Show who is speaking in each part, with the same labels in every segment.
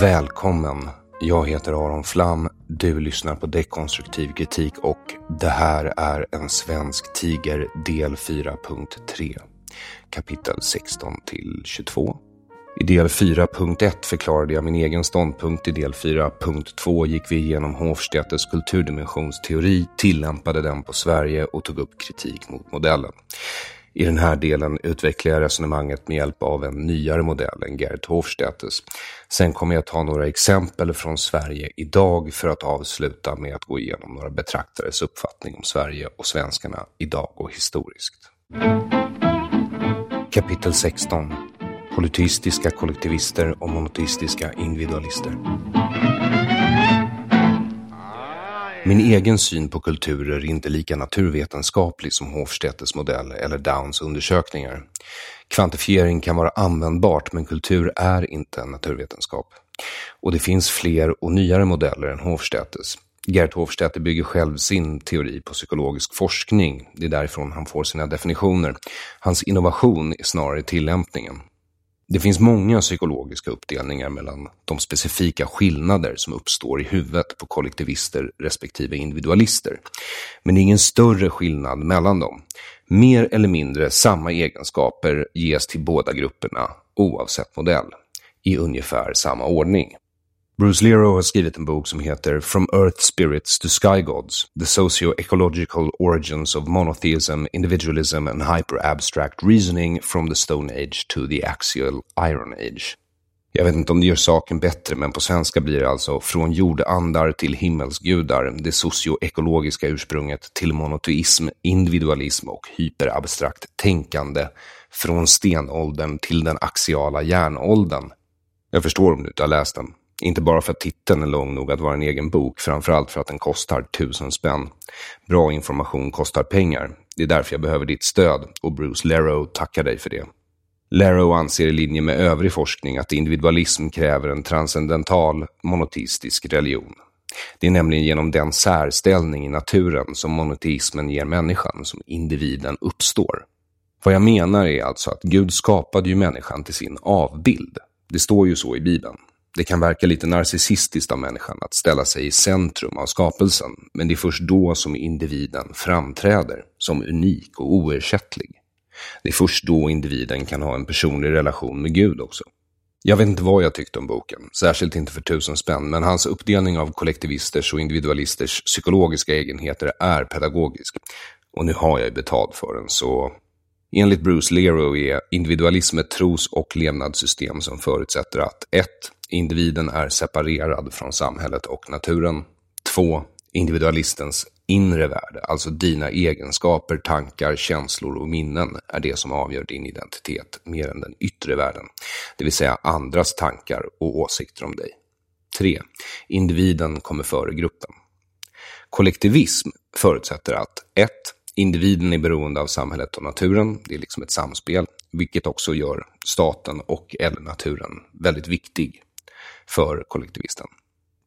Speaker 1: Välkommen! Jag heter Aron Flam, du lyssnar på Dekonstruktiv kritik och det här är En svensk tiger del 4.3 kapitel 16 till 22. I del 4.1 förklarade jag min egen ståndpunkt. I del 4.2 gick vi igenom Hofstedtes kulturdimensionsteori, tillämpade den på Sverige och tog upp kritik mot modellen. I den här delen utvecklar jag resonemanget med hjälp av en nyare modell än Gerd Hofstedtes. Sen kommer jag ta några exempel från Sverige idag för att avsluta med att gå igenom några betraktares uppfattning om Sverige och svenskarna idag och historiskt. Kapitel 16 Politistiska kollektivister och monoteistiska individualister. Min egen syn på kulturer är inte lika naturvetenskaplig som Hofstedtes modell eller Downs undersökningar. Kvantifiering kan vara användbart, men kultur är inte en naturvetenskap. Och det finns fler och nyare modeller än Hofstedtes. Gert Hofstedter bygger själv sin teori på psykologisk forskning. Det är därifrån han får sina definitioner. Hans innovation är snarare tillämpningen. Det finns många psykologiska uppdelningar mellan de specifika skillnader som uppstår i huvudet på kollektivister respektive individualister. Men det är ingen större skillnad mellan dem. Mer eller mindre samma egenskaper ges till båda grupperna oavsett modell, i ungefär samma ordning. Bruce Lero har skrivit en bok som heter From Earth Spirits to Sky Gods, The Socio-Ecological Origins of Monotheism, Individualism and Hyper-Abstract Reasoning from the Stone Age to the Axial Iron Age. Jag vet inte om det gör saken bättre, men på svenska blir det alltså från jordandar till himmelsgudar, det socioekologiska ursprunget till monoteism, individualism och hyperabstrakt tänkande, från stenåldern till den axiala järnåldern. Jag förstår om du inte har läst den. Inte bara för att titeln är lång nog att vara en egen bok, framförallt för att den kostar tusen spänn. Bra information kostar pengar. Det är därför jag behöver ditt stöd och Bruce Lerow tackar dig för det. Lerow anser i linje med övrig forskning att individualism kräver en transcendental monoteistisk religion. Det är nämligen genom den särställning i naturen som monoteismen ger människan som individen uppstår. Vad jag menar är alltså att Gud skapade ju människan till sin avbild. Det står ju så i Bibeln. Det kan verka lite narcissistiskt av människan att ställa sig i centrum av skapelsen, men det är först då som individen framträder som unik och oersättlig. Det är först då individen kan ha en personlig relation med Gud också. Jag vet inte vad jag tyckte om boken, särskilt inte för tusen spänn, men hans uppdelning av kollektivisters och individualisters psykologiska egenheter är pedagogisk. Och nu har jag ju betalt för den, så Enligt Bruce Lero är individualism ett tros och levnadssystem som förutsätter att 1. Individen är separerad från samhället och naturen. 2. Individualistens inre värld, alltså dina egenskaper, tankar, känslor och minnen, är det som avgör din identitet mer än den yttre världen, det vill säga andras tankar och åsikter om dig. 3. Individen kommer före gruppen. Kollektivism förutsätter att 1. Individen är beroende av samhället och naturen, det är liksom ett samspel, vilket också gör staten och eller naturen väldigt viktig för kollektivisten.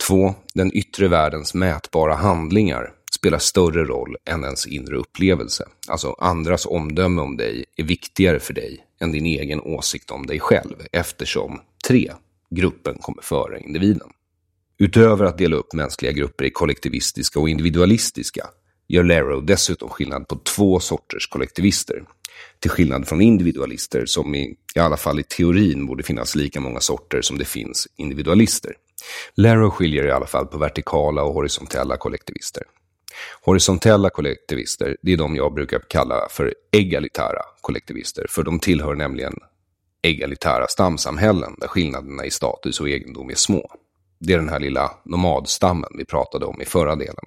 Speaker 1: 2. Den yttre världens mätbara handlingar spelar större roll än ens inre upplevelse. Alltså andras omdöme om dig är viktigare för dig än din egen åsikt om dig själv eftersom 3. Gruppen kommer före individen. Utöver att dela upp mänskliga grupper i kollektivistiska och individualistiska gör Lero dessutom skillnad på två sorters kollektivister. Till skillnad från individualister som i, i alla fall i teorin borde finnas lika många sorter som det finns individualister. Lero skiljer i alla fall på vertikala och horisontella kollektivister. Horisontella kollektivister, det är de jag brukar kalla för egalitära kollektivister, för de tillhör nämligen egalitära stamsamhällen där skillnaderna i status och egendom är små. Det är den här lilla nomadstammen vi pratade om i förra delen.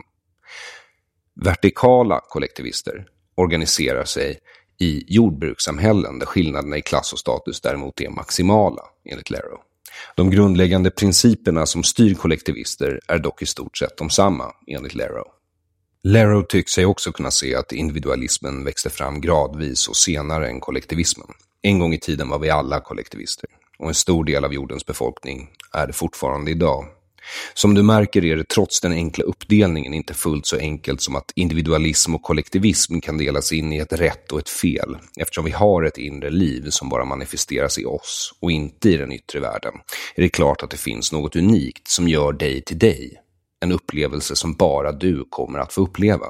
Speaker 1: Vertikala kollektivister organiserar sig i jordbrukssamhällen där skillnaderna i klass och status däremot är maximala, enligt Lero. De grundläggande principerna som styr kollektivister är dock i stort sett de samma, enligt Lero. Lero tycks sig också kunna se att individualismen växte fram gradvis och senare än kollektivismen. En gång i tiden var vi alla kollektivister och en stor del av jordens befolkning är det fortfarande idag. Som du märker är det trots den enkla uppdelningen inte fullt så enkelt som att individualism och kollektivism kan delas in i ett rätt och ett fel, eftersom vi har ett inre liv som bara manifesteras i oss och inte i den yttre världen, är det klart att det finns något unikt som gör dig till dig. En upplevelse som bara du kommer att få uppleva.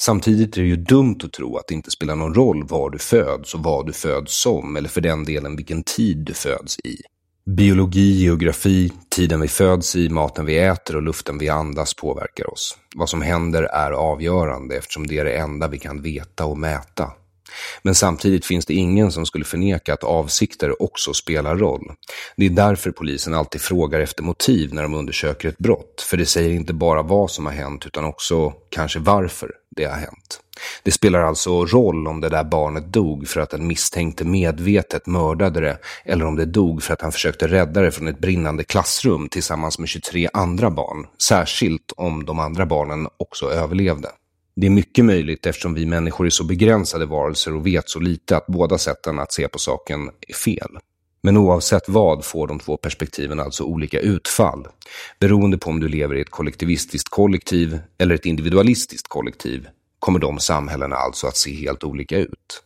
Speaker 1: Samtidigt är det ju dumt att tro att det inte spelar någon roll var du föds och vad du föds som, eller för den delen vilken tid du föds i. Biologi, geografi, tiden vi föds i, maten vi äter och luften vi andas påverkar oss. Vad som händer är avgörande eftersom det är det enda vi kan veta och mäta. Men samtidigt finns det ingen som skulle förneka att avsikter också spelar roll. Det är därför polisen alltid frågar efter motiv när de undersöker ett brott, för det säger inte bara vad som har hänt utan också kanske varför det har hänt. Det spelar alltså roll om det där barnet dog för att den misstänkte medvetet mördade det eller om det dog för att han försökte rädda det från ett brinnande klassrum tillsammans med 23 andra barn, särskilt om de andra barnen också överlevde. Det är mycket möjligt eftersom vi människor är så begränsade varelser och vet så lite att båda sätten att se på saken är fel. Men oavsett vad får de två perspektiven alltså olika utfall, beroende på om du lever i ett kollektivistiskt kollektiv eller ett individualistiskt kollektiv kommer de samhällena alltså att se helt olika ut.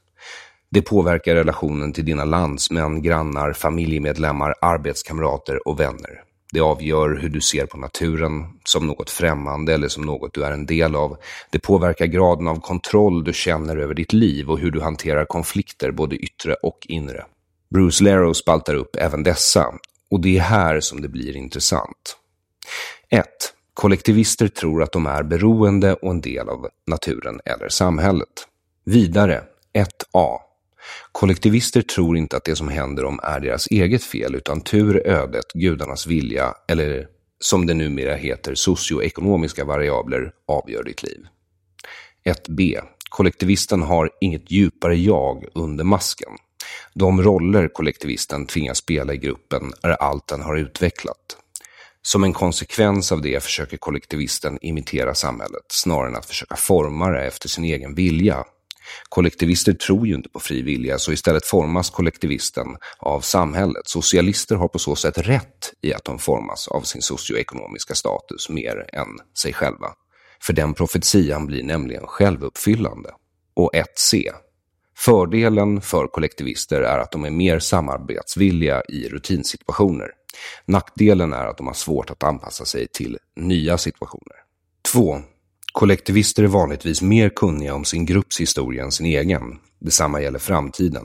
Speaker 1: Det påverkar relationen till dina landsmän, grannar, familjemedlemmar, arbetskamrater och vänner. Det avgör hur du ser på naturen, som något främmande eller som något du är en del av. Det påverkar graden av kontroll du känner över ditt liv och hur du hanterar konflikter, både yttre och inre. Bruce Lero spaltar upp även dessa, och det är här som det blir intressant. 1. Kollektivister tror att de är beroende och en del av naturen eller samhället. Vidare, 1a. Kollektivister tror inte att det som händer dem är deras eget fel, utan tur, ödet, gudarnas vilja eller som det numera heter socioekonomiska variabler avgör ditt liv. 1b. Kollektivisten har inget djupare jag under masken. De roller kollektivisten tvingas spela i gruppen är allt den har utvecklat. Som en konsekvens av det försöker kollektivisten imitera samhället snarare än att försöka forma det efter sin egen vilja. Kollektivister tror ju inte på fri vilja, så istället formas kollektivisten av samhället. Socialister har på så sätt rätt i att de formas av sin socioekonomiska status mer än sig själva. För den profetian blir nämligen självuppfyllande. Och 1C. Fördelen för kollektivister är att de är mer samarbetsvilliga i rutinsituationer. Nackdelen är att de har svårt att anpassa sig till nya situationer. 2. Kollektivister är vanligtvis mer kunniga om sin grupps historia än sin egen. Detsamma gäller framtiden.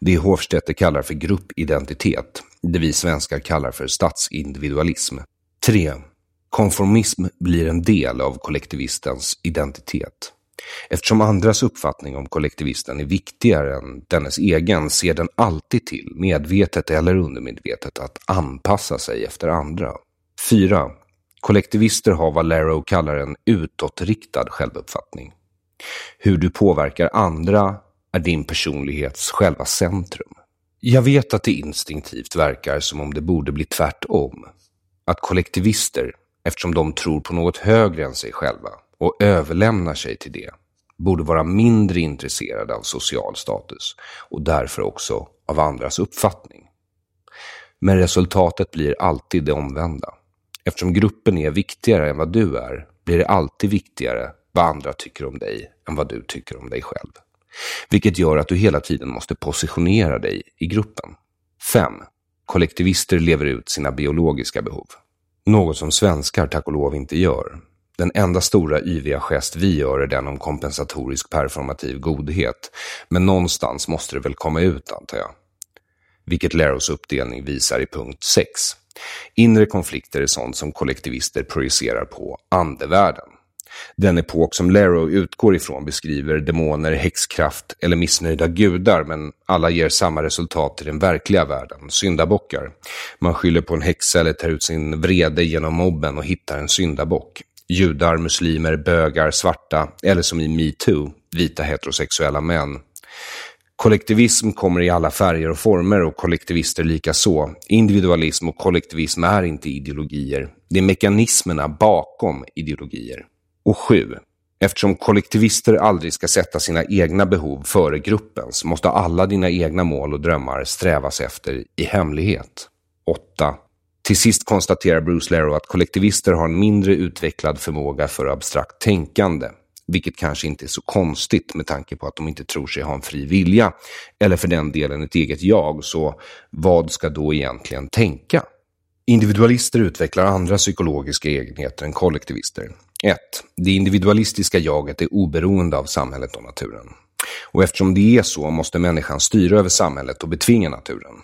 Speaker 1: Det Hofstetter kallar för gruppidentitet, det vi svenskar kallar för statsindividualism. 3. Konformism blir en del av kollektivistens identitet. Eftersom andras uppfattning om kollektivisten är viktigare än dennes egen ser den alltid till, medvetet eller undermedvetet, att anpassa sig efter andra. 4. Kollektivister har vad Larrow kallar en utåtriktad självuppfattning. Hur du påverkar andra är din personlighets själva centrum. Jag vet att det instinktivt verkar som om det borde bli tvärtom. Att kollektivister, eftersom de tror på något högre än sig själva och överlämnar sig till det, borde vara mindre intresserade av social status och därför också av andras uppfattning. Men resultatet blir alltid det omvända. Eftersom gruppen är viktigare än vad du är, blir det alltid viktigare vad andra tycker om dig än vad du tycker om dig själv. Vilket gör att du hela tiden måste positionera dig i gruppen. 5. Kollektivister lever ut sina biologiska behov. Något som svenskar tack och lov inte gör. Den enda stora yviga gest vi gör är den om kompensatorisk performativ godhet. Men någonstans måste det väl komma ut antar jag vilket Leros uppdelning visar i punkt 6. Inre konflikter är sånt som kollektivister projicerar på andevärlden. Den epok som Lero utgår ifrån beskriver demoner, häxkraft eller missnöjda gudar, men alla ger samma resultat i den verkliga världen, syndabockar. Man skyller på en häxa eller tar ut sin vrede genom mobben och hittar en syndabock. Judar, muslimer, bögar, svarta eller som i metoo, vita heterosexuella män. Kollektivism kommer i alla färger och former och kollektivister lika så. Individualism och kollektivism är inte ideologier. Det är mekanismerna bakom ideologier. Och sju. Eftersom kollektivister aldrig ska sätta sina egna behov före gruppens måste alla dina egna mål och drömmar strävas efter i hemlighet. 8. Till sist konstaterar Bruce Lero att kollektivister har en mindre utvecklad förmåga för abstrakt tänkande. Vilket kanske inte är så konstigt med tanke på att de inte tror sig ha en fri vilja, eller för den delen ett eget jag, så vad ska då egentligen tänka? Individualister utvecklar andra psykologiska egenheter än kollektivister. 1. Det individualistiska jaget är oberoende av samhället och naturen. Och eftersom det är så måste människan styra över samhället och betvinga naturen.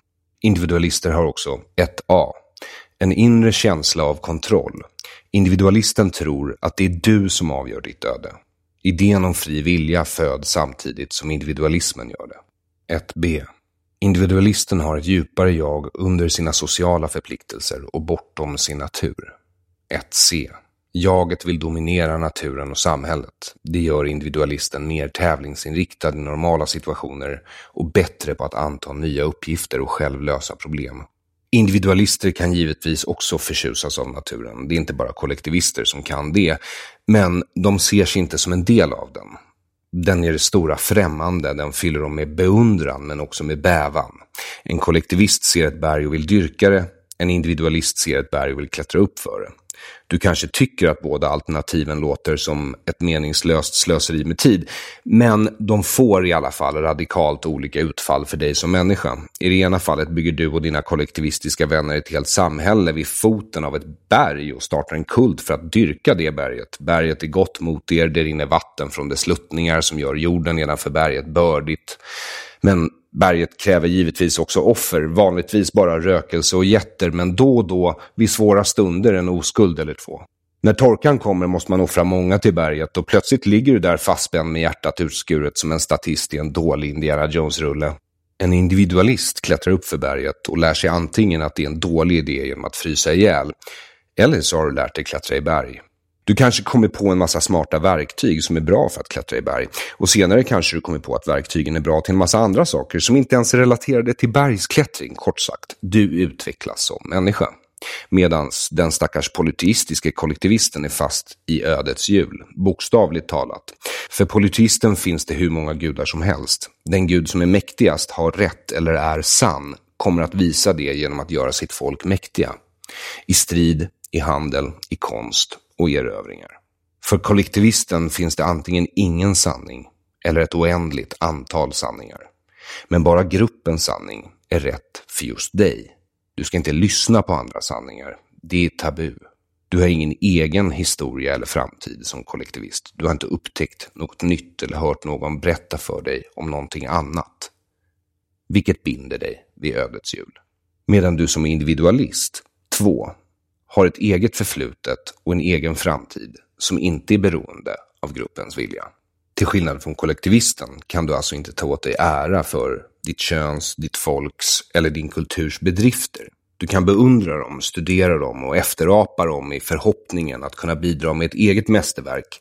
Speaker 1: Individualister har också 1A. En inre känsla av kontroll. Individualisten tror att det är du som avgör ditt öde. Idén om fri vilja föds samtidigt som individualismen gör det. 1b. Individualisten har ett djupare jag under sina sociala förpliktelser och bortom sin natur. 1c. Jaget vill dominera naturen och samhället. Det gör individualisten mer tävlingsinriktad i normala situationer och bättre på att anta nya uppgifter och själv lösa problem. Individualister kan givetvis också förtjusas av naturen. Det är inte bara kollektivister som kan det. Men de ser sig inte som en del av den. Den är det stora främmande, den fyller dem med beundran men också med bävan. En kollektivist ser ett berg och vill dyrka det. En individualist ser ett berg och vill klättra upp för det. Du kanske tycker att båda alternativen låter som ett meningslöst slöseri med tid, men de får i alla fall radikalt olika utfall för dig som människa. I det ena fallet bygger du och dina kollektivistiska vänner ett helt samhälle vid foten av ett berg och startar en kult för att dyrka det berget. Berget är gott mot er, det rinner vatten från de sluttningar som gör jorden nedanför berget bördigt. Men Berget kräver givetvis också offer, vanligtvis bara rökelse och jätter, men då och då, vid svåra stunder, en oskuld eller två. När torkan kommer måste man offra många till berget och plötsligt ligger du där fastspänd med hjärtat utskuret som en statist i en dålig Indiana Jones-rulle. En individualist klättrar upp för berget och lär sig antingen att det är en dålig idé genom att frysa ihjäl, eller så har du lärt dig klättra i berg. Du kanske kommer på en massa smarta verktyg som är bra för att klättra i berg. Och senare kanske du kommer på att verktygen är bra till en massa andra saker som inte ens är relaterade till bergsklättring. Kort sagt, du utvecklas som människa. Medan den stackars politistiske kollektivisten är fast i ödets hjul, bokstavligt talat. För politisten finns det hur många gudar som helst. Den gud som är mäktigast, har rätt eller är sann, kommer att visa det genom att göra sitt folk mäktiga. I strid, i handel, i konst och erövringar. För kollektivisten finns det antingen ingen sanning eller ett oändligt antal sanningar. Men bara gruppens sanning är rätt för just dig. Du ska inte lyssna på andra sanningar. Det är tabu. Du har ingen egen historia eller framtid som kollektivist. Du har inte upptäckt något nytt eller hört någon berätta för dig om någonting annat. Vilket binder dig vid ödets hjul. Medan du som individualist, två, har ett eget förflutet och en egen framtid som inte är beroende av gruppens vilja. Till skillnad från kollektivisten kan du alltså inte ta åt dig ära för ditt köns, ditt folks eller din kulturs bedrifter. Du kan beundra dem, studera dem och efterapa dem i förhoppningen att kunna bidra med ett eget mästerverk.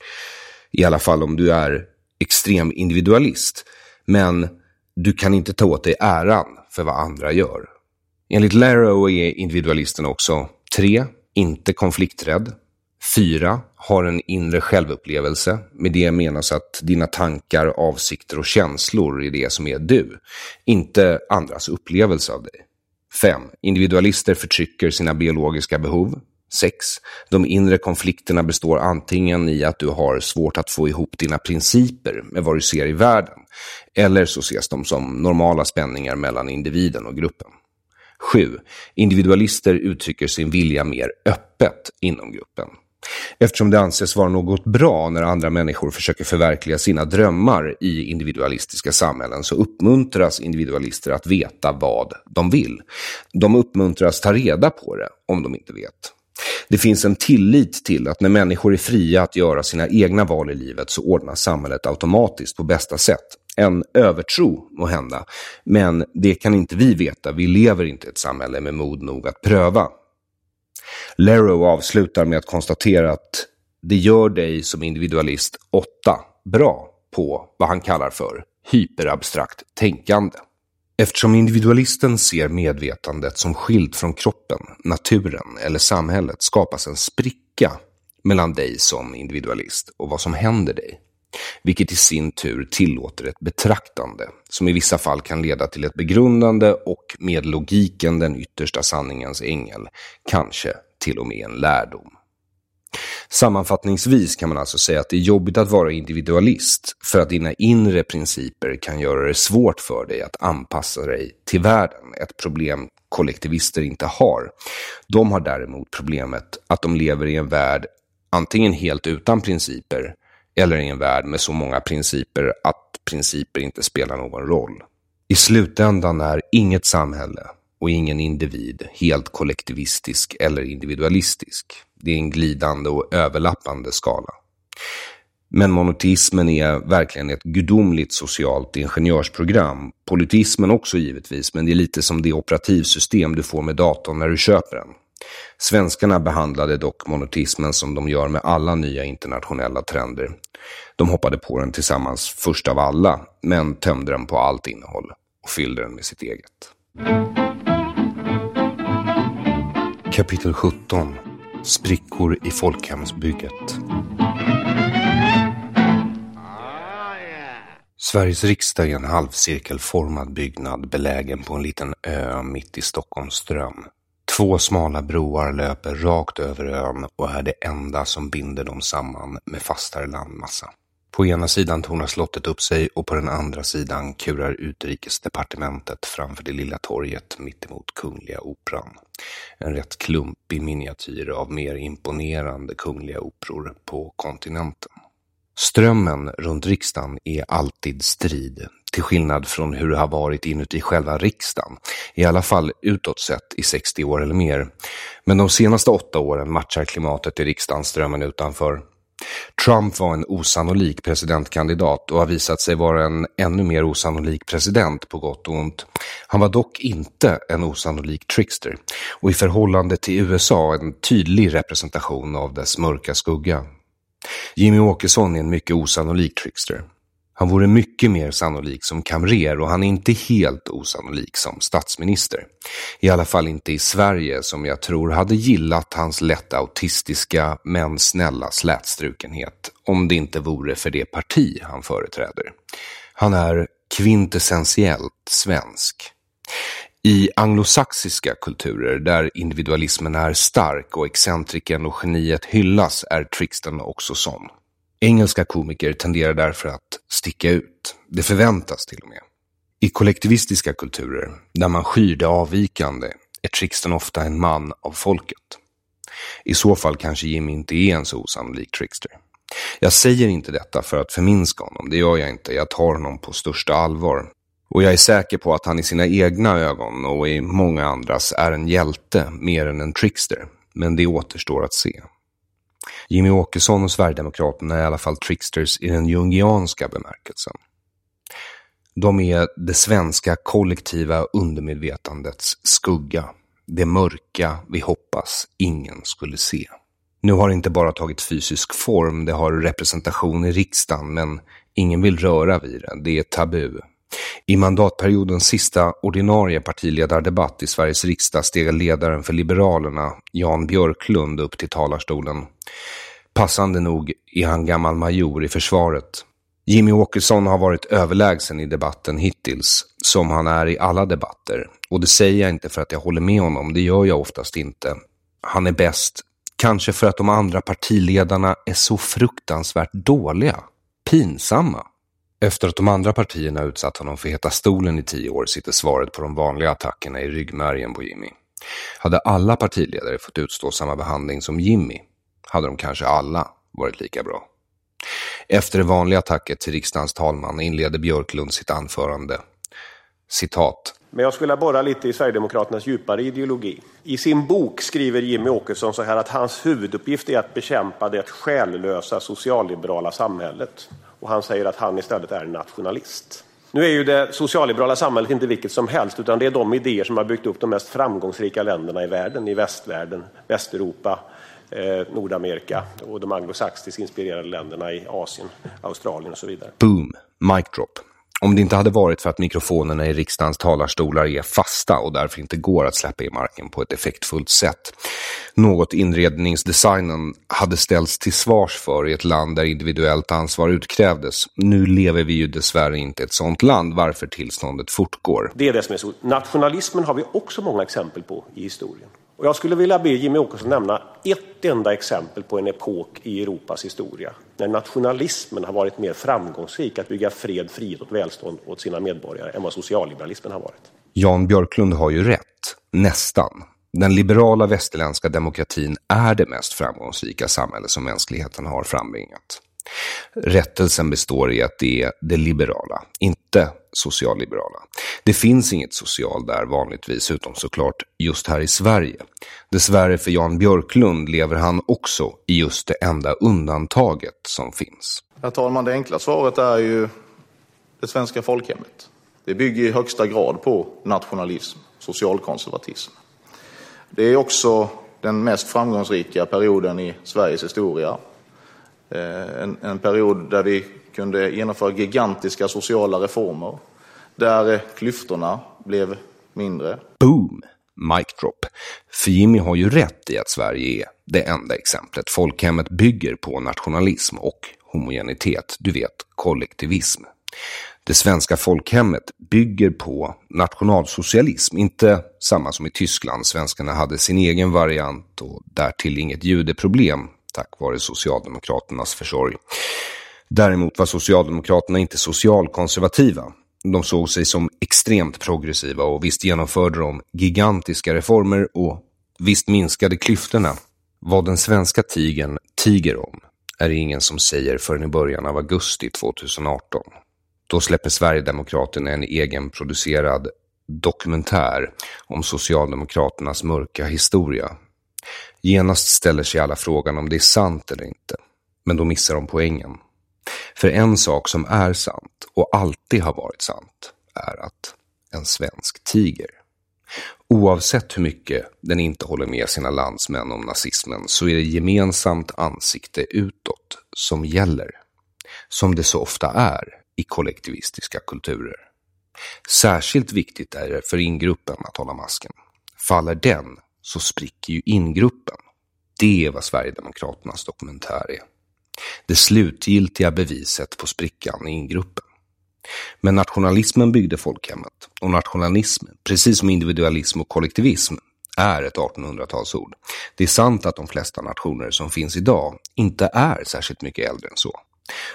Speaker 1: I alla fall om du är extrem individualist. Men du kan inte ta åt dig äran för vad andra gör. Enligt Larrow är individualisten också 3. Inte konflikträdd. 4. Har en inre självupplevelse. Med det menas att dina tankar, avsikter och känslor är det som är du. Inte andras upplevelse av dig. 5. Individualister förtrycker sina biologiska behov. 6. De inre konflikterna består antingen i att du har svårt att få ihop dina principer med vad du ser i världen, eller så ses de som normala spänningar mellan individen och gruppen. 7. Individualister uttrycker sin vilja mer öppet inom gruppen. Eftersom det anses vara något bra när andra människor försöker förverkliga sina drömmar i individualistiska samhällen så uppmuntras individualister att veta vad de vill. De uppmuntras ta reda på det om de inte vet. Det finns en tillit till att när människor är fria att göra sina egna val i livet så ordnas samhället automatiskt på bästa sätt. En övertro må hända, men det kan inte vi veta. Vi lever inte i ett samhälle med mod nog att pröva. Lero avslutar med att konstatera att det gör dig som individualist åtta bra på vad han kallar för hyperabstrakt tänkande. Eftersom individualisten ser medvetandet som skilt från kroppen, naturen eller samhället skapas en spricka mellan dig som individualist och vad som händer dig. Vilket i sin tur tillåter ett betraktande som i vissa fall kan leda till ett begrundande och med logiken den yttersta sanningens ängel, kanske till och med en lärdom. Sammanfattningsvis kan man alltså säga att det är jobbigt att vara individualist för att dina inre principer kan göra det svårt för dig att anpassa dig till världen. Ett problem kollektivister inte har. De har däremot problemet att de lever i en värld antingen helt utan principer eller i en värld med så många principer att principer inte spelar någon roll. I slutändan är inget samhälle och ingen individ helt kollektivistisk eller individualistisk. Det är en glidande och överlappande skala. Men monoteismen är verkligen ett gudomligt socialt ingenjörsprogram. Politismen också givetvis, men det är lite som det operativsystem du får med datorn när du köper den. Svenskarna behandlade dock monotismen som de gör med alla nya internationella trender. De hoppade på den tillsammans först av alla, men tömde den på allt innehåll och fyllde den med sitt eget. Kapitel 17 Sprickor i folkhemsbygget Sveriges riksdag är en halvcirkelformad byggnad belägen på en liten ö mitt i Stockholms ström. Två smala broar löper rakt över ön och är det enda som binder dem samman med fastare landmassa. På ena sidan tornar slottet upp sig och på den andra sidan kurar utrikesdepartementet framför det lilla torget mittemot Kungliga Operan. En rätt klumpig miniatyr av mer imponerande kungliga operor på kontinenten. Strömmen runt riksdagen är alltid strid, till skillnad från hur det har varit inuti själva riksdagen. I alla fall utåt sett i 60 år eller mer. Men de senaste åtta åren matchar klimatet i riksdagen strömmen utanför. Trump var en osannolik presidentkandidat och har visat sig vara en ännu mer osannolik president på gott och ont. Han var dock inte en osannolik trickster och i förhållande till USA en tydlig representation av dess mörka skugga. Jimmy Åkesson är en mycket osannolik trickster. Han vore mycket mer sannolik som kamrer och han är inte helt osannolik som statsminister. I alla fall inte i Sverige som jag tror hade gillat hans lätt autistiska men snälla slätstrukenhet om det inte vore för det parti han företräder. Han är kvintessentiellt svensk. I anglosaxiska kulturer där individualismen är stark och excentriken och geniet hyllas är tricksten också sån. Engelska komiker tenderar därför att sticka ut. Det förväntas till och med. I kollektivistiska kulturer, där man skyr det avvikande, är tricksten ofta en man av folket. I så fall kanske Jimmy inte är en så osannolik trickster. Jag säger inte detta för att förminska honom, det gör jag inte. Jag tar honom på största allvar. Och jag är säker på att han i sina egna ögon och i många andras är en hjälte mer än en trickster. Men det återstår att se. Jimmy Åkesson och Sverigedemokraterna är i alla fall tricksters i den jungianska bemärkelsen. De är det svenska kollektiva undermedvetandets skugga. det mörka vi hoppas ingen skulle se. Nu har det inte bara tagit fysisk form, det har representation i riksdagen, men ingen vill röra vid det. Det är tabu. I mandatperiodens sista ordinarie partiledardebatt i Sveriges riksdag steg ledaren för Liberalerna, Jan Björklund, upp till talarstolen. Passande nog är han gammal major i försvaret. Jimmy Åkesson har varit överlägsen i debatten hittills, som han är i alla debatter. Och det säger jag inte för att jag håller med honom, det gör jag oftast inte. Han är bäst, kanske för att de andra partiledarna är så fruktansvärt dåliga, pinsamma. Efter att de andra partierna utsatt honom för heta stolen i tio år sitter svaret på de vanliga attackerna i ryggmärgen på Jimmy. Hade alla partiledare fått utstå samma behandling som Jimmy hade de kanske alla varit lika bra. Efter det vanliga tacket till riksdagens talman inleder Björklund sitt anförande. Citat.
Speaker 2: Men jag skulle borra lite i Sverigedemokraternas djupare ideologi. I sin bok skriver Jimmy Åkesson så här att hans huvuduppgift är att bekämpa det själlösa socialliberala samhället. Och han säger att han istället är nationalist. Nu är ju det socialliberala samhället inte vilket som helst, utan det är de idéer som har byggt upp de mest framgångsrika länderna i världen, i västvärlden, Västeuropa, eh, Nordamerika och de anglosaxiskt inspirerade länderna i Asien, Australien och så vidare.
Speaker 1: Boom, mic drop. Om det inte hade varit för att mikrofonerna i riksdagens talarstolar är fasta och därför inte går att släppa i marken på ett effektfullt sätt. Något inredningsdesignen hade ställts till svars för i ett land där individuellt ansvar utkrävdes. Nu lever vi ju dessvärre inte i ett sådant land, varför tillståndet fortgår.
Speaker 2: Det är det som är så. Nationalismen har vi också många exempel på i historien. Och jag skulle vilja be Jimmy Åkesson nämna ett enda exempel på en epok i Europas historia när nationalismen har varit mer framgångsrik att bygga fred, frihet och välstånd åt sina medborgare än vad socialliberalismen har varit.
Speaker 1: Jan Björklund har ju rätt, nästan. Den liberala västerländska demokratin är det mest framgångsrika samhälle som mänskligheten har frambringat. Rättelsen består i att det är det liberala, inte socialliberala. Det finns inget social där vanligtvis, utom såklart just här i Sverige. Dessvärre för Jan Björklund lever han också i just det enda undantaget som finns.
Speaker 3: Herr talman, det enkla svaret är ju det svenska folkhemmet. Det bygger i högsta grad på nationalism, socialkonservatism. Det är också den mest framgångsrika perioden i Sveriges historia. Eh, en, en period där vi kunde genomföra gigantiska sociala reformer, där eh, klyftorna blev mindre.
Speaker 1: Boom! Mic drop. För Jimmy har ju rätt i att Sverige är det enda exemplet. Folkhemmet bygger på nationalism och homogenitet, du vet, kollektivism. Det svenska folkhemmet bygger på nationalsocialism, inte samma som i Tyskland. Svenskarna hade sin egen variant och därtill inget judeproblem tack vare Socialdemokraternas försorg. Däremot var Socialdemokraterna inte socialkonservativa. De såg sig som extremt progressiva och visst genomförde de gigantiska reformer och visst minskade klyftorna. Vad den svenska tigen tiger om är det ingen som säger förrän i början av augusti 2018. Då släpper Sverigedemokraterna en egenproducerad dokumentär om Socialdemokraternas mörka historia. Genast ställer sig alla frågan om det är sant eller inte. Men då missar de poängen. För en sak som är sant och alltid har varit sant är att en svensk tiger. Oavsett hur mycket den inte håller med sina landsmän om nazismen så är det gemensamt ansikte utåt som gäller. Som det så ofta är i kollektivistiska kulturer. Särskilt viktigt är det för ingruppen att hålla masken. Faller den så spricker ju ingruppen. Det är vad Sverigedemokraternas dokumentär är det slutgiltiga beviset på sprickan i ingruppen. Men nationalismen byggde folkhemmet och nationalism, precis som individualism och kollektivism, är ett 1800-talsord. Det är sant att de flesta nationer som finns idag inte är särskilt mycket äldre än så.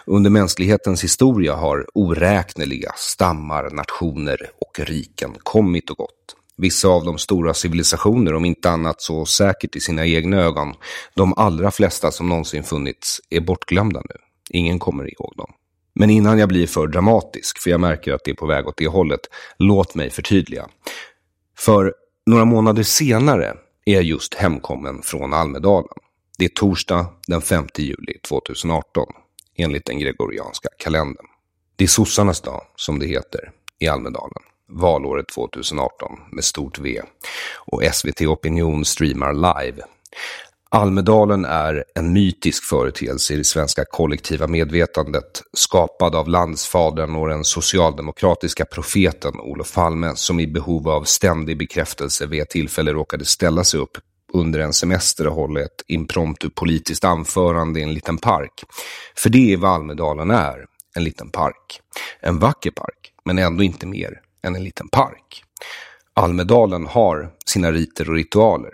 Speaker 1: Under mänsklighetens historia har oräkneliga stammar, nationer och riken kommit och gått. Vissa av de stora civilisationer, om inte annat så säkert i sina egna ögon, de allra flesta som någonsin funnits, är bortglömda nu. Ingen kommer ihåg dem. Men innan jag blir för dramatisk, för jag märker att det är på väg åt det hållet, låt mig förtydliga. För några månader senare är jag just hemkommen från Almedalen. Det är torsdag den 5 juli 2018, enligt den gregorianska kalendern. Det är sossarnas dag, som det heter, i Almedalen valåret 2018 med stort V. Och SVT Opinion streamar live. Almedalen är en mytisk företeelse i det svenska kollektiva medvetandet, skapad av landsfadern och den socialdemokratiska profeten Olof Palme, som i behov av ständig bekräftelse vid ett tillfälle råkade ställa sig upp under en semester och hålla ett impromptu politiskt anförande i en liten park. För det är vad Almedalen är, en liten park. En vacker park, men ändå inte mer än en liten park. Almedalen har sina riter och ritualer.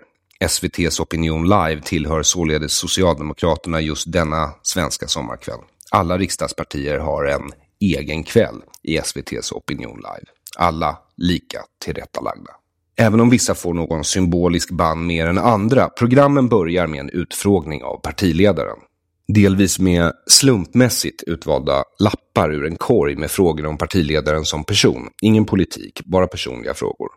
Speaker 1: SVTs Opinion Live tillhör således Socialdemokraterna just denna svenska sommarkväll. Alla riksdagspartier har en egen kväll i SVTs Opinion Live. Alla lika tillrättalagda. Även om vissa får någon symbolisk band mer än andra, programmen börjar med en utfrågning av partiledaren. Delvis med slumpmässigt utvalda lappar ur en korg med frågor om partiledaren som person. Ingen politik, bara personliga frågor.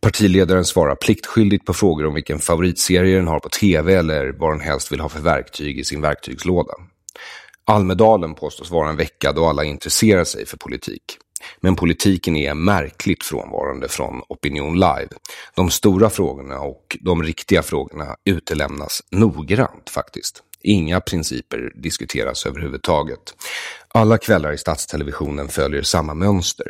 Speaker 1: Partiledaren svarar pliktskyldigt på frågor om vilken favoritserie den har på tv eller vad den helst vill ha för verktyg i sin verktygslåda. Almedalen påstås vara en vecka då alla intresserar sig för politik. Men politiken är märkligt frånvarande från Opinion Live. De stora frågorna och de riktiga frågorna utelämnas noggrant faktiskt. Inga principer diskuteras överhuvudtaget. Alla kvällar i statstelevisionen följer samma mönster.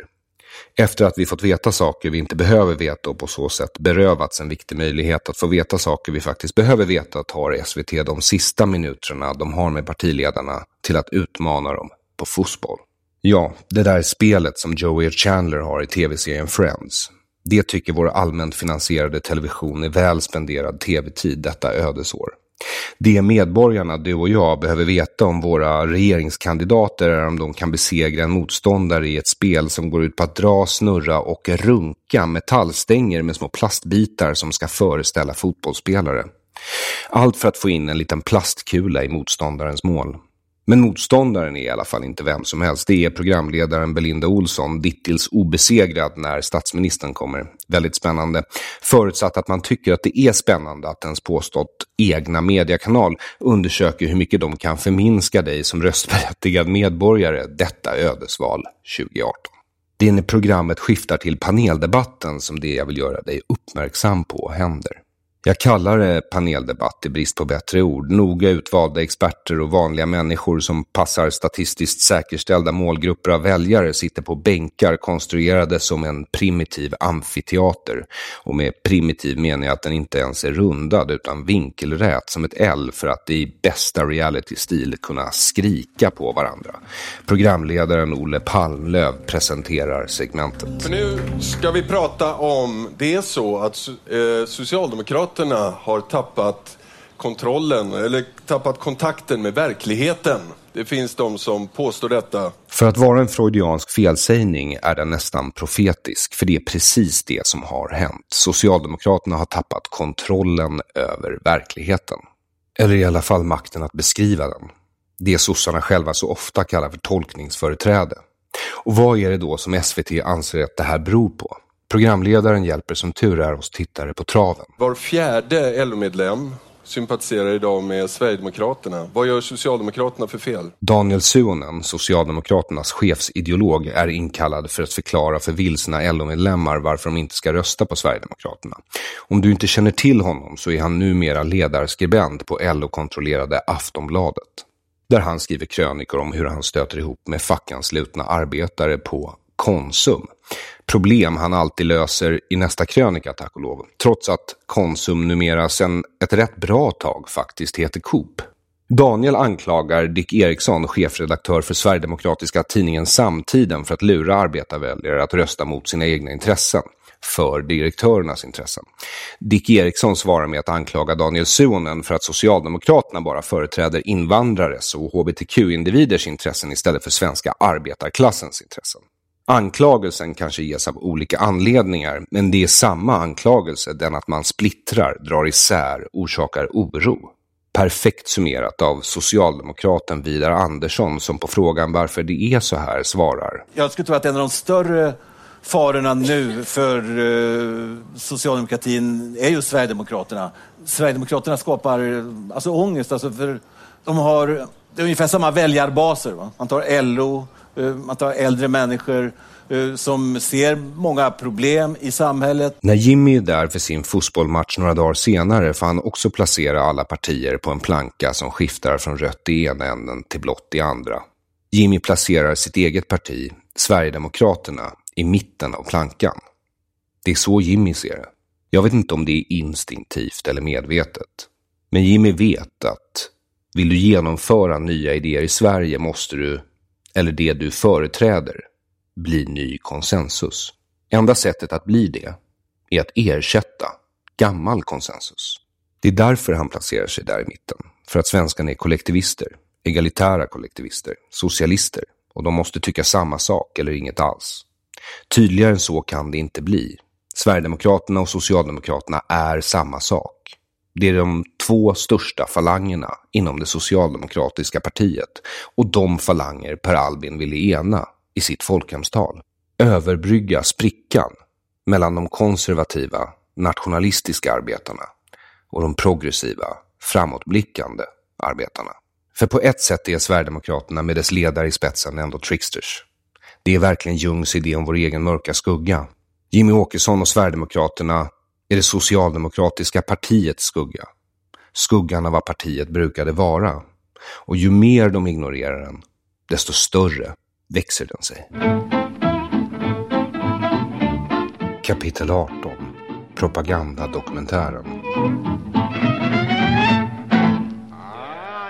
Speaker 1: Efter att vi fått veta saker vi inte behöver veta och på så sätt berövats en viktig möjlighet att få veta saker vi faktiskt behöver veta tar SVT de sista minuterna de har med partiledarna till att utmana dem på fotboll. Ja, det där spelet som Joey Chandler har i tv-serien Friends. Det tycker vår allmänt finansierade television är väl spenderad tv-tid detta ödesår. Det medborgarna, du och jag, behöver veta om våra regeringskandidater är om de kan besegra en motståndare i ett spel som går ut på att dra, snurra och runka metallstänger med små plastbitar som ska föreställa fotbollsspelare. Allt för att få in en liten plastkula i motståndarens mål. Men motståndaren är i alla fall inte vem som helst. Det är programledaren Belinda Olsson, dittills obesegrad när statsministern kommer. Väldigt spännande. Förutsatt att man tycker att det är spännande att ens påstått egna mediekanal undersöker hur mycket de kan förminska dig som röstberättigad medborgare detta ödesval 2018. Det är när programmet skiftar till paneldebatten som det jag vill göra dig uppmärksam på händer. Jag kallar det paneldebatt i brist på bättre ord. Noga utvalda experter och vanliga människor som passar statistiskt säkerställda målgrupper av väljare sitter på bänkar konstruerade som en primitiv amfiteater. Och med primitiv menar jag att den inte ens är rundad utan vinkelrät som ett L för att i bästa reality-stil kunna skrika på varandra. Programledaren Olle Palmlöv presenterar segmentet.
Speaker 4: För nu ska vi prata om, det är så att eh, Socialdemokraterna Moderaterna har tappat kontrollen eller tappat kontakten med verkligheten. Det finns de som påstår detta.
Speaker 1: För att vara en freudiansk felsägning är den nästan profetisk, för det är precis det som har hänt. Socialdemokraterna har tappat kontrollen över verkligheten. Eller i alla fall makten att beskriva den. Det sossarna själva så ofta kallar för tolkningsföreträde. Och vad är det då som SVT anser att det här beror på? Programledaren hjälper som tur är oss tittare på traven.
Speaker 4: Var fjärde LO-medlem sympatiserar idag med Sverigedemokraterna. Vad gör Socialdemokraterna för fel?
Speaker 1: Daniel Suonen, Socialdemokraternas chefsideolog, är inkallad för att förklara för vilsna LO-medlemmar varför de inte ska rösta på Sverigedemokraterna. Om du inte känner till honom så är han numera ledarskribent på LO-kontrollerade Aftonbladet. Där han skriver krönikor om hur han stöter ihop med fackanslutna arbetare på Konsum problem han alltid löser i nästa krönika, tack och lov. Trots att Konsum numera sedan ett rätt bra tag faktiskt heter Coop. Daniel anklagar Dick Eriksson, chefredaktör för Sverigedemokratiska tidningen Samtiden, för att lura arbetarväljare att rösta mot sina egna intressen för direktörernas intressen. Dick Eriksson svarar med att anklaga Daniel Suonen för att Socialdemokraterna bara företräder invandrares och hbtq-individers intressen istället för svenska arbetarklassens intressen. Anklagelsen kanske ges av olika anledningar, men det är samma anklagelse, den att man splittrar, drar isär, orsakar oro. Perfekt summerat av socialdemokraten Vidar Andersson som på frågan varför det är så här svarar.
Speaker 5: Jag skulle tro att en av de större farorna nu för eh, socialdemokratin är just Sverigedemokraterna. Sverigedemokraterna skapar alltså ångest, alltså för de har det är ungefär samma väljarbaser. Va? Man tar LO, Eh, Man tar äldre människor, eh, som ser många problem i samhället.
Speaker 1: När Jimmy är där för sin fotbollsmatch några dagar senare får han också placera alla partier på en planka som skiftar från rött i ena änden till blått i andra. Jimmy placerar sitt eget parti, Sverigedemokraterna, i mitten av plankan. Det är så Jimmy ser det. Jag vet inte om det är instinktivt eller medvetet. Men Jimmy vet att vill du genomföra nya idéer i Sverige måste du, eller det du företräder, bli ny konsensus. Enda sättet att bli det är att ersätta gammal konsensus. Det är därför han placerar sig där i mitten. För att svenskarna är kollektivister, egalitära kollektivister, socialister och de måste tycka samma sak eller inget alls. Tydligare än så kan det inte bli. Sverigedemokraterna och Socialdemokraterna är samma sak. Det är de två största falangerna inom det socialdemokratiska partiet och de falanger Per Albin ville ena i sitt folkhemstal. Överbrygga sprickan mellan de konservativa, nationalistiska arbetarna och de progressiva, framåtblickande arbetarna. För på ett sätt är Sverigedemokraterna med dess ledare i spetsen ändå tricksters. Det är verkligen Jungs idé om vår egen mörka skugga. Jimmy Åkesson och Sverigedemokraterna i det socialdemokratiska partiets skugga. Skuggan av vad partiet brukade vara. Och ju mer de ignorerar den, desto större växer den sig. Kapitel 18 Propagandadokumentären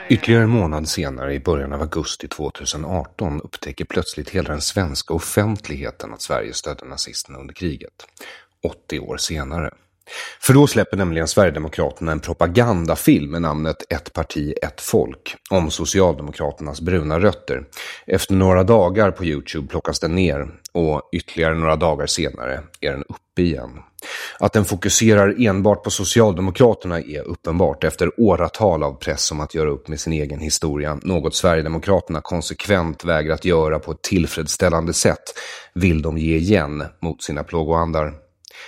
Speaker 1: Ytterligare en månad senare, i början av augusti 2018, upptäcker plötsligt hela den svenska offentligheten att Sverige stödde nazisterna under kriget. 80 år senare. För då släpper nämligen Sverigedemokraterna en propagandafilm med namnet Ett parti, ett folk om Socialdemokraternas bruna rötter. Efter några dagar på Youtube plockas den ner och ytterligare några dagar senare är den uppe igen. Att den fokuserar enbart på Socialdemokraterna är uppenbart efter åratal av press om att göra upp med sin egen historia, något Sverigedemokraterna konsekvent vägrat göra på ett tillfredsställande sätt, vill de ge igen mot sina plågoandar.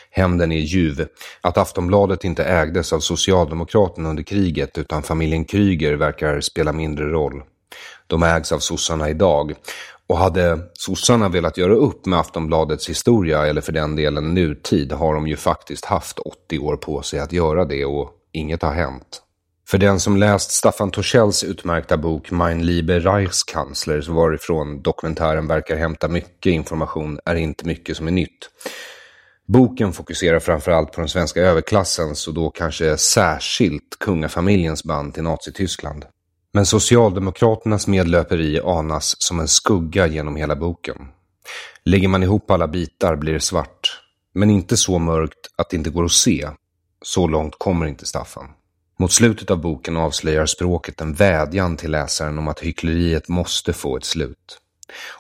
Speaker 1: Hämnden är ljuv. Att Aftonbladet inte ägdes av Socialdemokraterna under kriget utan familjen Kryger verkar spela mindre roll. De ägs av sossarna idag. Och hade sossarna velat göra upp med Aftonbladets historia, eller för den delen nutid, har de ju faktiskt haft 80 år på sig att göra det och inget har hänt. För den som läst Staffan Torssells utmärkta bok Mein Liebe Reichskanzler, varifrån dokumentären verkar hämta mycket information, är inte mycket som är nytt. Boken fokuserar framförallt på den svenska överklassens och då kanske särskilt kungafamiljens band till Nazityskland. Men Socialdemokraternas medlöperi anas som en skugga genom hela boken. Lägger man ihop alla bitar blir det svart, men inte så mörkt att det inte går att se. Så långt kommer inte Staffan. Mot slutet av boken avslöjar språket en vädjan till läsaren om att hyckleriet måste få ett slut.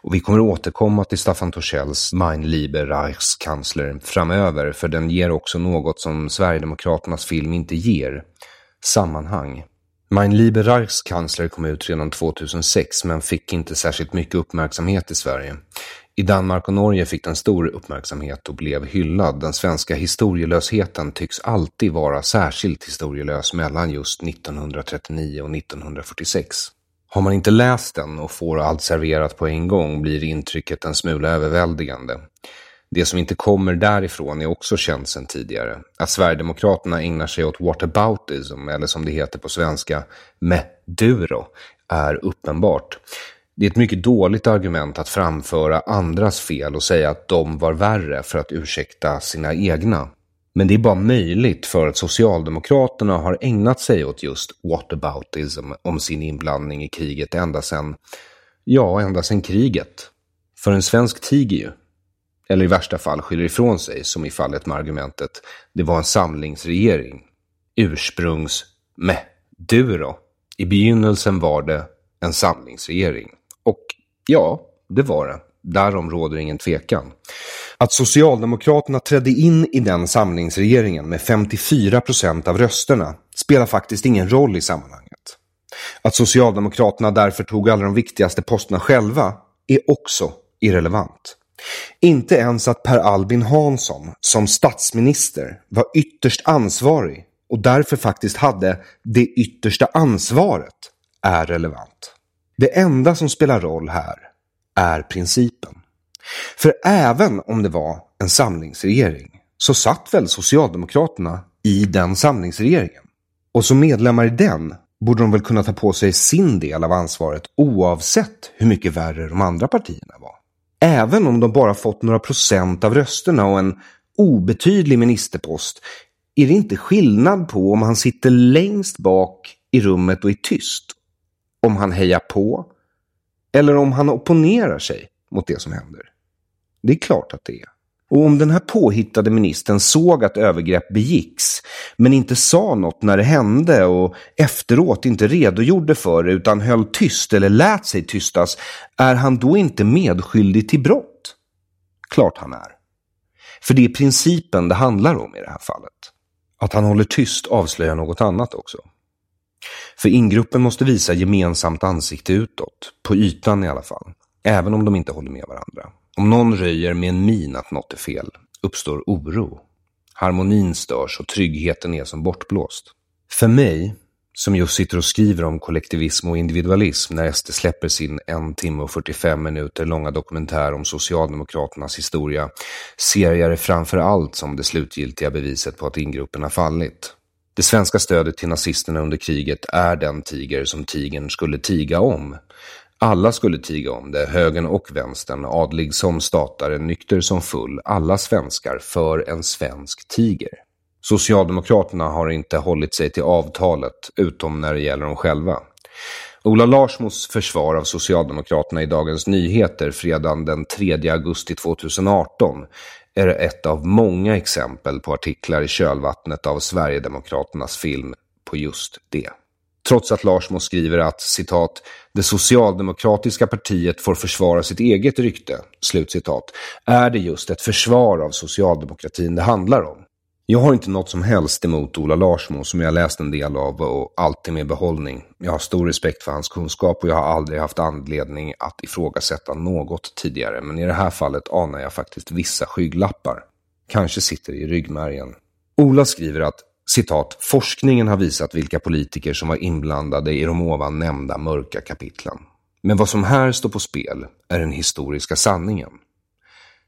Speaker 1: Och vi kommer återkomma till Staffan Torssells Mein Liebe Reichskanzler framöver, för den ger också något som Sverigedemokraternas film inte ger. Sammanhang. Mein Liebe Reichskanzler kom ut redan 2006 men fick inte särskilt mycket uppmärksamhet i Sverige. I Danmark och Norge fick den stor uppmärksamhet och blev hyllad. Den svenska historielösheten tycks alltid vara särskilt historielös mellan just 1939 och 1946. Har man inte läst den och får allt serverat på en gång blir intrycket en smula överväldigande. Det som inte kommer därifrån är också känt sedan tidigare. Att Sverigedemokraterna ägnar sig åt whataboutism, eller som det heter på svenska, meduro, är uppenbart. Det är ett mycket dåligt argument att framföra andras fel och säga att de var värre för att ursäkta sina egna. Men det är bara möjligt för att Socialdemokraterna har ägnat sig åt just whataboutism om sin inblandning i kriget ända sedan, ja, ända sedan kriget. För en svensk tiger ju. Eller i värsta fall skyller ifrån sig, som i fallet med argumentet det var en samlingsregering. Ursprungs med du då. I begynnelsen var det en samlingsregering. Och ja, det var det. Därom råder ingen tvekan. Att Socialdemokraterna trädde in i den samlingsregeringen med 54 procent av rösterna spelar faktiskt ingen roll i sammanhanget. Att Socialdemokraterna därför tog alla de viktigaste posterna själva är också irrelevant. Inte ens att Per Albin Hansson som statsminister var ytterst ansvarig och därför faktiskt hade det yttersta ansvaret är relevant. Det enda som spelar roll här är principen. För även om det var en samlingsregering så satt väl Socialdemokraterna i den samlingsregeringen. Och som medlemmar i den borde de väl kunna ta på sig sin del av ansvaret oavsett hur mycket värre de andra partierna var. Även om de bara fått några procent av rösterna och en obetydlig ministerpost är det inte skillnad på om han sitter längst bak i rummet och är tyst, om han hejar på eller om han opponerar sig mot det som händer. Det är klart att det är. Och om den här påhittade ministern såg att övergrepp begicks, men inte sa något när det hände och efteråt inte redogjorde för det utan höll tyst eller lät sig tystas, är han då inte medskyldig till brott? Klart han är. För det är principen det handlar om i det här fallet. Att han håller tyst avslöjar något annat också. För ingruppen måste visa gemensamt ansikte utåt, på ytan i alla fall, även om de inte håller med varandra. Om någon röjer med en min att något är fel uppstår oro. Harmonin störs och tryggheten är som bortblåst. För mig, som just sitter och skriver om kollektivism och individualism när SD släpper sin en timme och 45 minuter långa dokumentär om Socialdemokraternas historia, ser jag det framför allt som det slutgiltiga beviset på att ingruppen har fallit. Det svenska stödet till nazisterna under kriget är den tiger som tigern skulle tiga om. Alla skulle tiga om det, högern och vänstern, adlig som statare, nykter som full, alla svenskar för en svensk tiger. Socialdemokraterna har inte hållit sig till avtalet, utom när det gäller dem själva. Ola Larsmos försvar av Socialdemokraterna i Dagens Nyheter fredagen den 3 augusti 2018 är ett av många exempel på artiklar i kölvattnet av Sverigedemokraternas film på just det. Trots att Larsmo skriver att citat, det socialdemokratiska partiet får försvara sitt eget rykte, slutcitat, är det just ett försvar av socialdemokratin det handlar om. Jag har inte något som helst emot Ola Larsmo som jag läst en del av och alltid med behållning. Jag har stor respekt för hans kunskap och jag har aldrig haft anledning att ifrågasätta något tidigare. Men i det här fallet anar jag faktiskt vissa skygglappar. Kanske sitter det i ryggmärgen. Ola skriver att citat, forskningen har visat vilka politiker som var inblandade i de ovan nämnda mörka kapitlen. Men vad som här står på spel är den historiska sanningen.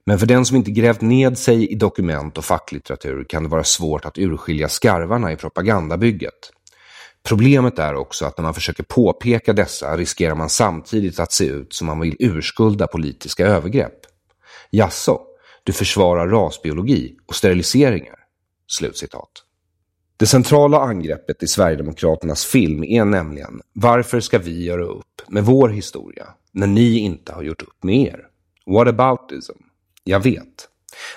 Speaker 1: Men för den som inte grävt ned sig i dokument och facklitteratur kan det vara svårt att urskilja skarvarna i propagandabygget. Problemet är också att när man försöker påpeka dessa riskerar man samtidigt att se ut som man vill urskulda politiska övergrepp. Jaså, du försvarar rasbiologi och steriliseringar? Slutcitat. Det centrala angreppet i Sverigedemokraternas film är nämligen varför ska vi göra upp med vår historia när ni inte har gjort upp med er? What aboutism? Jag vet.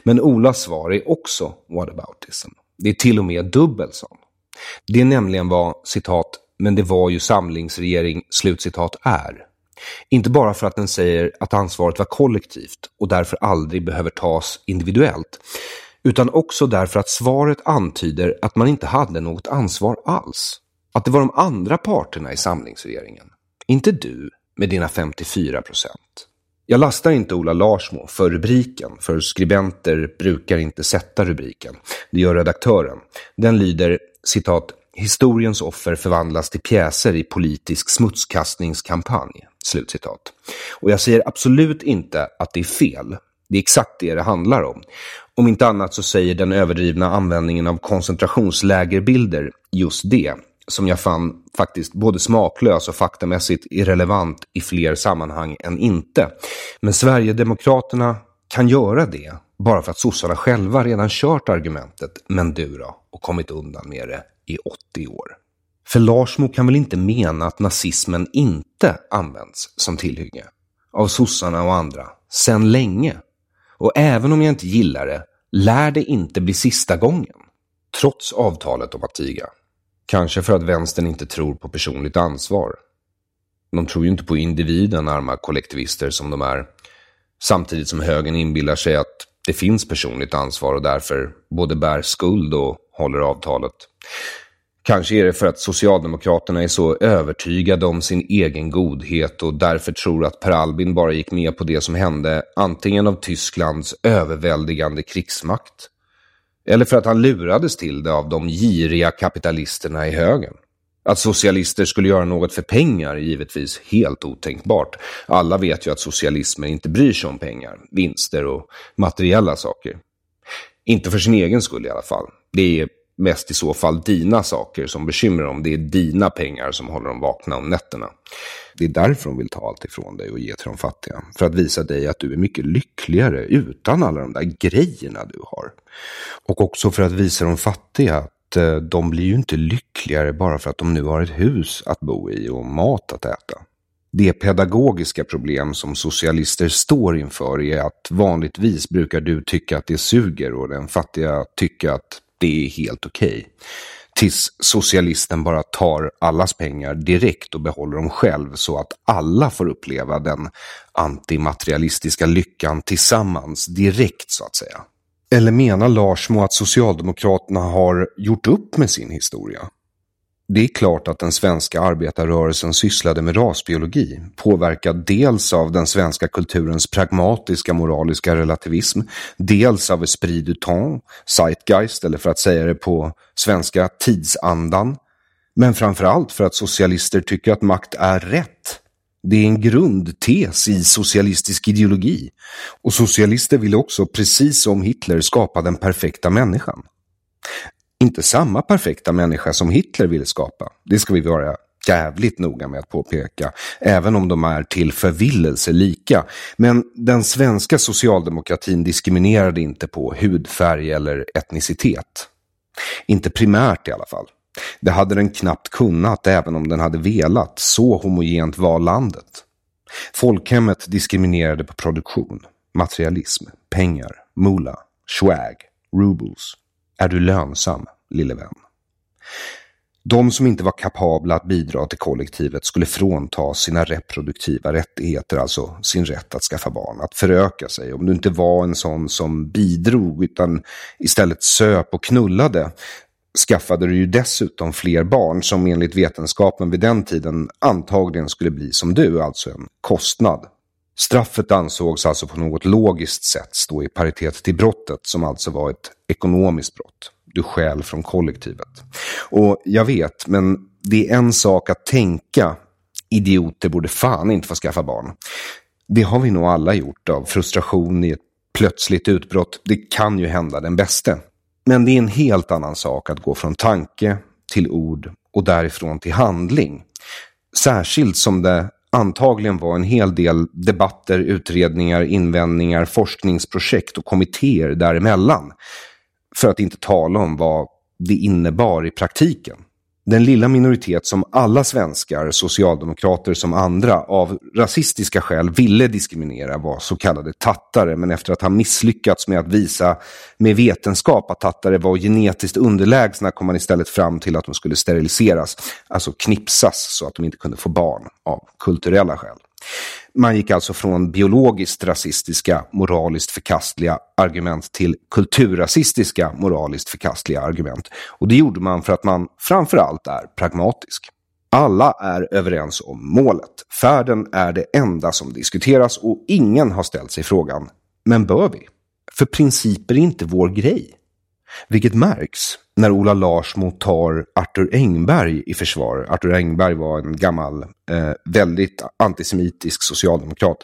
Speaker 1: Men Olas svar är också whataboutism. Det är till och med dubbel sån. Det är nämligen vad, citat, men det var ju samlingsregering, slutcitat, är. Inte bara för att den säger att ansvaret var kollektivt och därför aldrig behöver tas individuellt, utan också därför att svaret antyder att man inte hade något ansvar alls. Att det var de andra parterna i samlingsregeringen, inte du med dina 54 procent. Jag lastar inte Ola Larsmo för rubriken, för skribenter brukar inte sätta rubriken. Det gör redaktören. Den lyder, citat, historiens offer förvandlas till pjäser i politisk smutskastningskampanj. Slutcitat. Och jag säger absolut inte att det är fel. Det är exakt det det handlar om. Om inte annat så säger den överdrivna användningen av koncentrationslägerbilder just det som jag fann faktiskt både smaklös och faktamässigt irrelevant i fler sammanhang än inte. Men Sverigedemokraterna kan göra det bara för att sossarna själva redan kört argumentet men du då och kommit undan med det i 80 år. För Larsmo kan väl inte mena att nazismen inte används som tillhygge av sossarna och andra sedan länge. Och även om jag inte gillar det lär det inte bli sista gången. Trots avtalet om att tiga. Kanske för att vänstern inte tror på personligt ansvar. De tror ju inte på individen, arma kollektivister som de är. Samtidigt som högern inbillar sig att det finns personligt ansvar och därför både bär skuld och håller avtalet. Kanske är det för att Socialdemokraterna är så övertygade om sin egen godhet och därför tror att Per Albin bara gick med på det som hände antingen av Tysklands överväldigande krigsmakt eller för att han lurades till det av de giriga kapitalisterna i högen. Att socialister skulle göra något för pengar är givetvis helt otänkbart. Alla vet ju att socialismen inte bryr sig om pengar, vinster och materiella saker. Inte för sin egen skull i alla fall. Det är mest i så fall dina saker som bekymrar dem. Det är dina pengar som håller dem vakna om nätterna. Det är därför de vill ta allt ifrån dig och ge till de fattiga. För att visa dig att du är mycket lyckligare utan alla de där grejerna du har. Och också för att visa de fattiga att eh, de blir ju inte lyckligare bara för att de nu har ett hus att bo i och mat att äta. Det pedagogiska problem som socialister står inför är att vanligtvis brukar du tycka att det suger och den fattiga tycka att det är helt okej. Okay. Tills socialisten bara tar allas pengar direkt och behåller dem själv så att alla får uppleva den antimaterialistiska lyckan tillsammans direkt så att säga. Eller menar Larsmo att Socialdemokraterna har gjort upp med sin historia? Det är klart att den svenska arbetarrörelsen sysslade med rasbiologi, påverkad dels av den svenska kulturens pragmatiska moraliska relativism, dels av esprit du temps, zeitgeist, eller för att säga det på svenska, tidsandan, men framförallt för att socialister tycker att makt är rätt. Det är en grundtes i socialistisk ideologi. Och socialister vill också, precis som Hitler, skapa den perfekta människan inte samma perfekta människa som Hitler ville skapa. Det ska vi vara jävligt noga med att påpeka, även om de är till förvillelse lika. Men den svenska socialdemokratin diskriminerade inte på hudfärg eller etnicitet. Inte primärt i alla fall. Det hade den knappt kunnat även om den hade velat, så homogent var landet. Folkhemmet diskriminerade på produktion, materialism, pengar, mula, swag, rubles, är du lönsam, lille vän? De som inte var kapabla att bidra till kollektivet skulle fråntas sina reproduktiva rättigheter, alltså sin rätt att skaffa barn, att föröka sig. Om du inte var en sån som bidrog utan istället söp och knullade skaffade du ju dessutom fler barn som enligt vetenskapen vid den tiden antagligen skulle bli som du, alltså en kostnad. Straffet ansågs alltså på något logiskt sätt stå i paritet till brottet som alltså var ett ekonomiskt brott du stjäl från kollektivet. Och jag vet, men det är en sak att tänka idioter borde fan inte få skaffa barn. Det har vi nog alla gjort av frustration i ett plötsligt utbrott. Det kan ju hända den bäste. Men det är en helt annan sak att gå från tanke till ord och därifrån till handling. Särskilt som det antagligen var en hel del debatter, utredningar, invändningar, forskningsprojekt och kommittéer däremellan. För att inte tala om vad det innebar i praktiken. Den lilla minoritet som alla svenskar, socialdemokrater som andra, av rasistiska skäl ville diskriminera var så kallade tattare. Men efter att ha misslyckats med att visa med vetenskap att tattare var genetiskt underlägsna kom man istället fram till att de skulle steriliseras. Alltså knipsas så att de inte kunde få barn av kulturella skäl. Man gick alltså från biologiskt rasistiska, moraliskt förkastliga argument till kulturrasistiska, moraliskt förkastliga argument. Och det gjorde man för att man framförallt är pragmatisk. Alla är överens om målet. Färden är det enda som diskuteras och ingen har ställt sig frågan, men bör vi? För principer är inte vår grej. Vilket märks när Ola Larsmo tar Arthur Engberg i försvar. Arthur Engberg var en gammal, eh, väldigt antisemitisk socialdemokrat.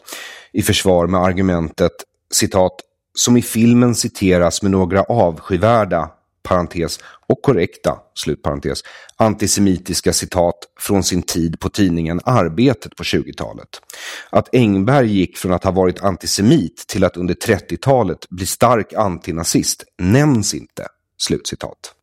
Speaker 1: I försvar med argumentet, citat, som i filmen citeras med några avskyvärda parentes, och korrekta, slutparentes, antisemitiska citat från sin tid på tidningen Arbetet på 20-talet. Att Engberg gick från att ha varit antisemit till att under 30-talet bli stark antinazist nämns inte. Slutcitat.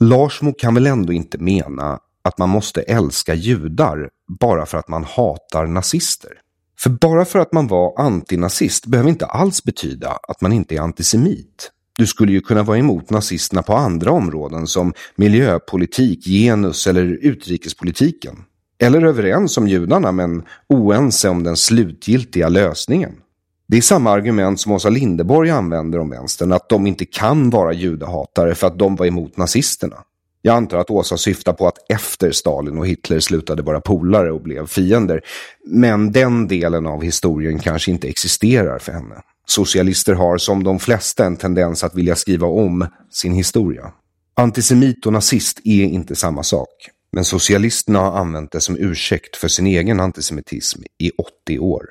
Speaker 1: Larsmo kan väl ändå inte mena att man måste älska judar bara för att man hatar nazister? För bara för att man var antinazist behöver inte alls betyda att man inte är antisemit. Du skulle ju kunna vara emot nazisterna på andra områden som miljöpolitik, genus eller utrikespolitiken. Eller överens om judarna men oense om den slutgiltiga lösningen. Det är samma argument som Åsa Lindeborg använder om vänstern, att de inte kan vara judehatare för att de var emot nazisterna. Jag antar att Åsa syftar på att efter Stalin och Hitler slutade vara polare och blev fiender. Men den delen av historien kanske inte existerar för henne. Socialister har som de flesta en tendens att vilja skriva om sin historia. Antisemit och nazist är inte samma sak. Men socialisterna har använt det som ursäkt för sin egen antisemitism i 80 år.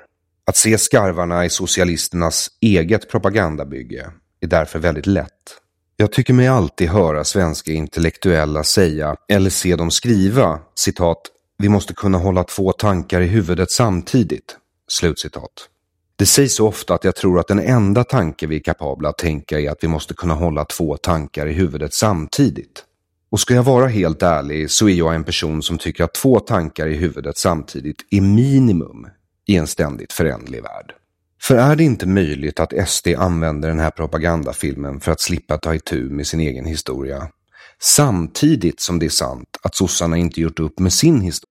Speaker 1: Att se skarvarna i socialisternas eget propagandabygge är därför väldigt lätt. Jag tycker mig alltid höra svenska intellektuella säga, eller se dem skriva, citat, vi måste kunna hålla två tankar i huvudet samtidigt. Slutcitat. Det sägs så ofta att jag tror att den enda tanke vi är kapabla att tänka är att vi måste kunna hålla två tankar i huvudet samtidigt. Och ska jag vara helt ärlig så är jag en person som tycker att två tankar i huvudet samtidigt är minimum i en ständigt förändlig värld. För är det inte möjligt att SD använder den här propagandafilmen för att slippa ta itu med sin egen historia? Samtidigt som det är sant att sossarna inte gjort upp med sin historia.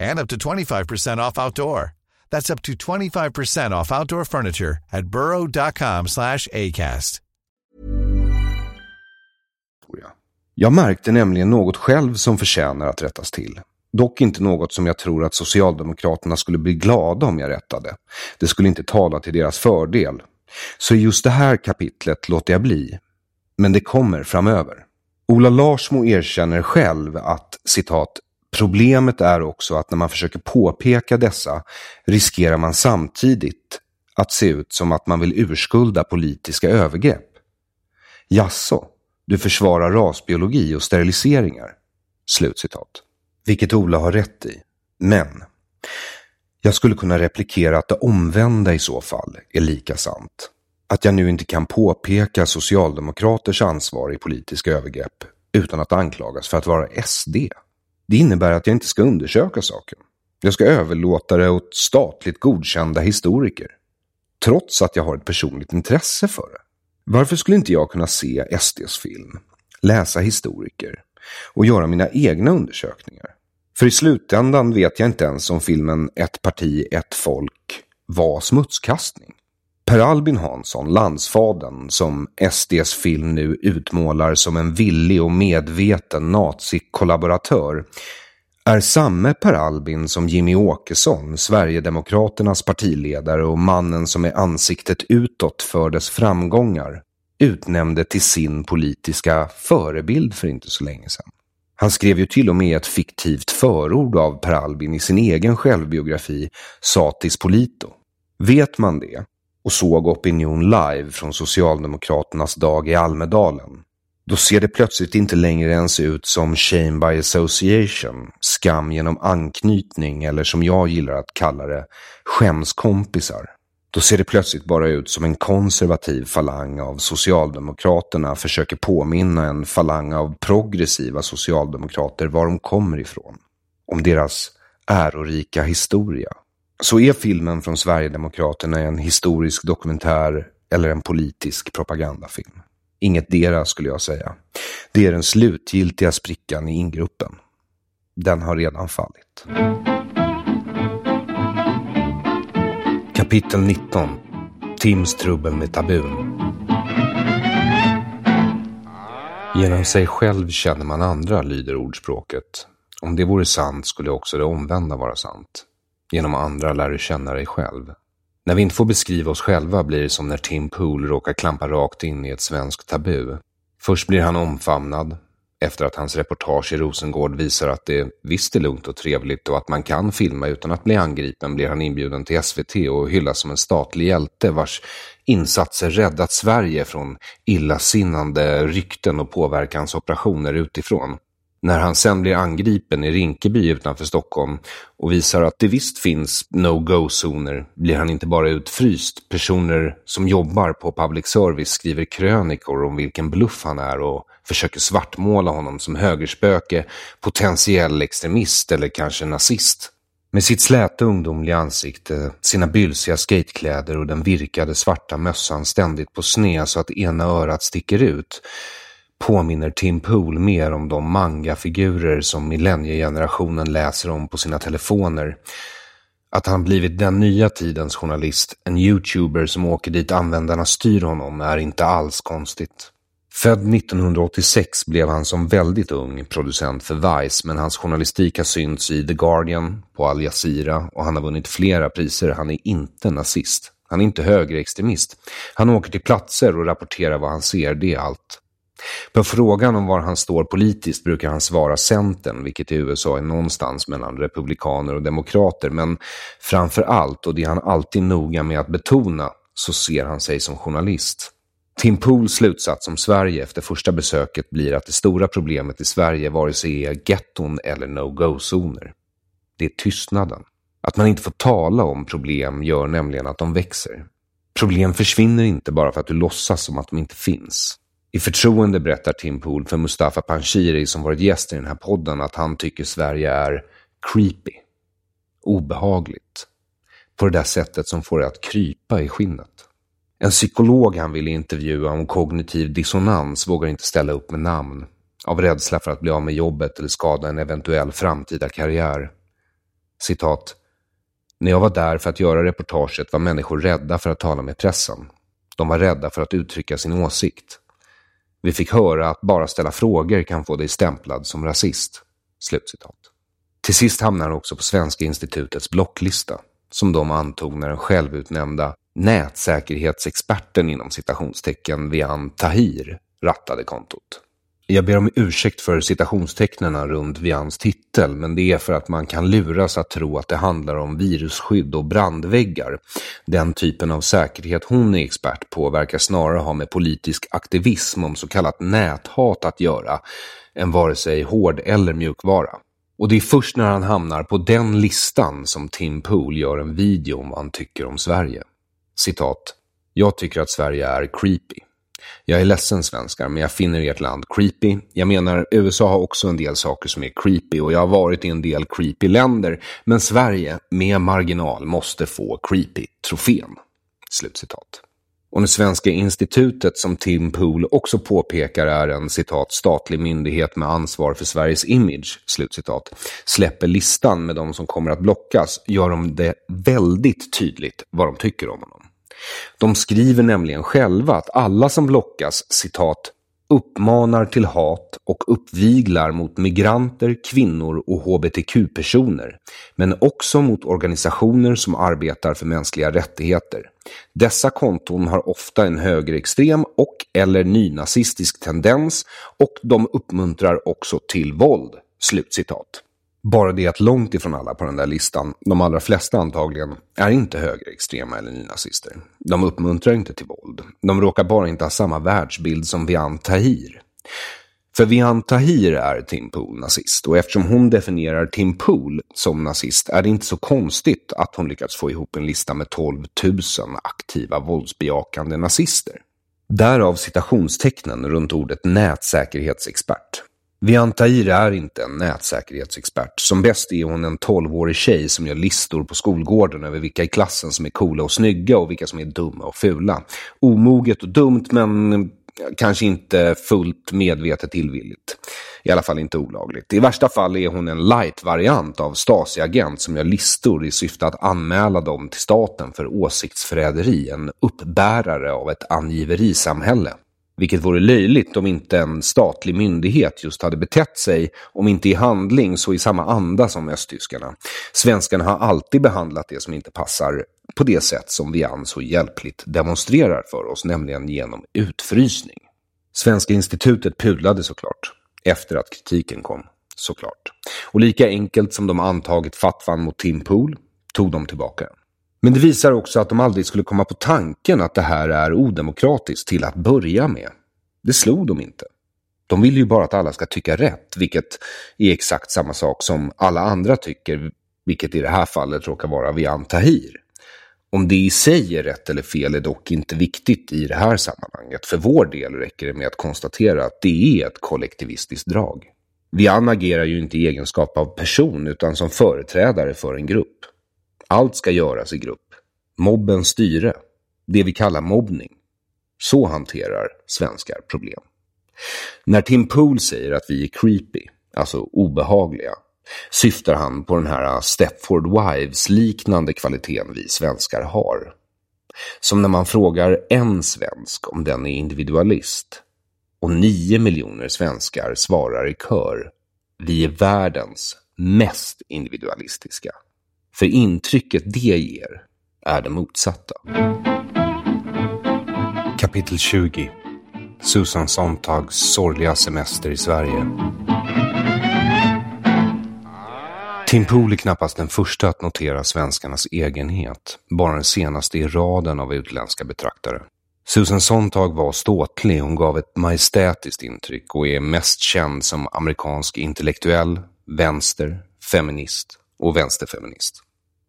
Speaker 6: and up to 25% off outdoor. That's up to 25% off outdoor furniture at burrow.com slash ACAST.
Speaker 1: Jag märkte nämligen något själv som förtjänar att rättas till. Dock inte något som jag tror att Socialdemokraterna skulle bli glada om jag rättade. Det skulle inte tala till deras fördel. Så i just det här kapitlet låter jag bli. Men det kommer framöver. Ola Larsmo erkänner själv att citat Problemet är också att när man försöker påpeka dessa riskerar man samtidigt att se ut som att man vill urskulda politiska övergrepp. Jasså, du försvarar rasbiologi och steriliseringar? Slutcitat. Vilket Ola har rätt i. Men jag skulle kunna replikera att det omvända i så fall är lika sant. Att jag nu inte kan påpeka socialdemokraters ansvar i politiska övergrepp utan att anklagas för att vara SD. Det innebär att jag inte ska undersöka saken. Jag ska överlåta det åt statligt godkända historiker. Trots att jag har ett personligt intresse för det. Varför skulle inte jag kunna se SDs film, läsa historiker och göra mina egna undersökningar? För i slutändan vet jag inte ens om filmen Ett parti, ett folk var smutskastning. Per Albin Hansson, landsfaden som SDs film nu utmålar som en villig och medveten nazikollaboratör, är samme Per Albin som Jimmy Åkesson, Sverigedemokraternas partiledare och mannen som är ansiktet utåt för dess framgångar, utnämnde till sin politiska förebild för inte så länge sedan. Han skrev ju till och med ett fiktivt förord av Per Albin i sin egen självbiografi Satis Polito. Vet man det och såg Opinion live från Socialdemokraternas dag i Almedalen, då ser det plötsligt inte längre ens ut som shame by association, skam genom anknytning eller som jag gillar att kalla det, skämskompisar. Då ser det plötsligt bara ut som en konservativ falang av Socialdemokraterna försöker påminna en falang av progressiva socialdemokrater var de kommer ifrån. Om deras ärorika historia. Så är filmen från Sverigedemokraterna en historisk dokumentär eller en politisk propagandafilm. Inget dera skulle jag säga. Det är den slutgiltiga sprickan i ingruppen. Den har redan fallit. Kapitel 19 Tims trubbel med tabun Genom sig själv känner man andra, lyder ordspråket. Om det vore sant skulle också det omvända vara sant. Genom andra lär du känna dig själv. När vi inte får beskriva oss själva blir det som när Tim Pool råkar klampa rakt in i ett svenskt tabu. Först blir han omfamnad, efter att hans reportage i Rosengård visar att det visst är lugnt och trevligt och att man kan filma utan att bli angripen blir han inbjuden till SVT och hyllas som en statlig hjälte vars insatser räddat Sverige från illasinnande rykten och påverkansoperationer utifrån. När han sen blir angripen i Rinkeby utanför Stockholm och visar att det visst finns no-go-zoner blir han inte bara utfryst. Personer som jobbar på public service skriver krönikor om vilken bluff han är och försöker svartmåla honom som högerspöke, potentiell extremist eller kanske nazist. Med sitt släta ungdomliga ansikte, sina bylsiga skatekläder och den virkade svarta mössan ständigt på sned så att ena örat sticker ut påminner Tim Pool mer om de mangafigurer som millenniegenerationen läser om på sina telefoner. Att han blivit den nya tidens journalist, en youtuber som åker dit användarna styr honom, är inte alls konstigt. Född 1986 blev han som väldigt ung producent för Vice, men hans journalistik har synts i The Guardian, på Al Jazeera och han har vunnit flera priser. Han är inte nazist. Han är inte högerextremist. Han åker till platser och rapporterar vad han ser, det är allt. På frågan om var han står politiskt brukar han svara Centern, vilket i USA är någonstans mellan republikaner och demokrater. Men framför allt, och det är han alltid noga med att betona, så ser han sig som journalist. Tim Pools slutsats om Sverige efter första besöket blir att det stora problemet i Sverige vare sig är getton eller no-go-zoner. Det är tystnaden. Att man inte får tala om problem gör nämligen att de växer. Problem försvinner inte bara för att du låtsas som att de inte finns. I förtroende berättar Tim Pool för Mustafa Panshiri som varit gäst i den här podden att han tycker Sverige är creepy. Obehagligt. På det där sättet som får det att krypa i skinnet. En psykolog han vill intervjua om kognitiv dissonans vågar inte ställa upp med namn. Av rädsla för att bli av med jobbet eller skada en eventuell framtida karriär. Citat. När jag var där för att göra reportaget var människor rädda för att tala med pressen. De var rädda för att uttrycka sin åsikt. Vi fick höra att bara ställa frågor kan få dig stämplad som rasist. Slutcitat. Till sist hamnar han också på Svenska institutets blocklista, som de antog när den självutnämnda nätsäkerhetsexperten inom citationstecken Vian Tahir rattade kontot. Jag ber om ursäkt för citationstecknen runt Vians titel, men det är för att man kan luras att tro att det handlar om virusskydd och brandväggar. Den typen av säkerhet hon är expert på verkar snarare ha med politisk aktivism om så kallat näthat att göra, än vare sig hård eller mjukvara. Och det är först när han hamnar på den listan som Tim Pool gör en video om vad han tycker om Sverige. Citat. Jag tycker att Sverige är creepy. Jag är ledsen svenskar, men jag finner ert land creepy. Jag menar, USA har också en del saker som är creepy och jag har varit i en del creepy länder. Men Sverige, med marginal, måste få creepy-trofén. Slutcitat. Och det Svenska institutet, som Tim Pool också påpekar är en citat, statlig myndighet med ansvar för Sveriges image, slutcitat, släpper listan med de som kommer att blockas, gör de det väldigt tydligt vad de tycker om honom. De skriver nämligen själva att alla som blockas, citat, uppmanar till hat och uppviglar mot migranter, kvinnor och hbtq-personer, men också mot organisationer som arbetar för mänskliga rättigheter. Dessa konton har ofta en högerextrem och eller nynazistisk tendens och de uppmuntrar också till våld." Slutcitat. Bara det att långt ifrån alla på den där listan, de allra flesta antagligen, är inte högerextrema eller nynazister. De uppmuntrar inte till våld. De råkar bara inte ha samma världsbild som Vian Tahir. För Vian Tahir är Tim Pool nazist och eftersom hon definierar Tim Pool som nazist är det inte så konstigt att hon lyckats få ihop en lista med 12 000 aktiva våldsbejakande nazister. Därav citationstecknen runt ordet nätsäkerhetsexpert. Viantair är inte en nätsäkerhetsexpert. Som bäst är hon en 12-årig tjej som gör listor på skolgården över vilka i klassen som är coola och snygga och vilka som är dumma och fula. Omoget och dumt men kanske inte fullt medvetet illvilligt. I alla fall inte olagligt. I värsta fall är hon en light-variant av Stasi-agent som gör listor i syfte att anmäla dem till staten för åsiktsförräderi. En uppbärare av ett angiverisamhälle. Vilket vore löjligt om inte en statlig myndighet just hade betett sig, om inte i handling så i samma anda som östtyskarna. Svenskarna har alltid behandlat det som inte passar på det sätt som Vian så hjälpligt demonstrerar för oss, nämligen genom utfrysning. Svenska institutet pudlade såklart, efter att kritiken kom, såklart. Och lika enkelt som de antagit fatwan mot Tim Pool tog de tillbaka den. Men det visar också att de aldrig skulle komma på tanken att det här är odemokratiskt till att börja med. Det slog de inte.
Speaker 7: De vill ju bara att alla ska tycka rätt, vilket är exakt samma sak som alla andra tycker, vilket i det här fallet råkar vara Vian Tahir. Om det i sig är rätt eller fel är dock inte viktigt i det här sammanhanget. För vår del räcker det med att konstatera att det är ett kollektivistiskt drag. Vian agerar ju inte i egenskap av person utan som företrädare för en grupp. Allt ska göras i grupp. Mobbens styre. Det vi kallar mobbning. Så hanterar svenskar problem. När Tim Pool säger att vi är creepy, alltså obehagliga, syftar han på den här Stepford Wives-liknande kvaliteten vi svenskar har. Som när man frågar en svensk om den är individualist och nio miljoner svenskar svarar i kör. Vi är världens mest individualistiska. För intrycket det ger är det motsatta.
Speaker 1: Kapitel 20 Susan Sontags sorgliga semester i Sverige. Tim Pool är knappast den första att notera svenskarnas egenhet, bara den senaste i raden av utländska betraktare. Susan Sontag var ståtlig, hon gav ett majestätiskt intryck och är mest känd som amerikansk intellektuell, vänster, feminist och vänsterfeminist.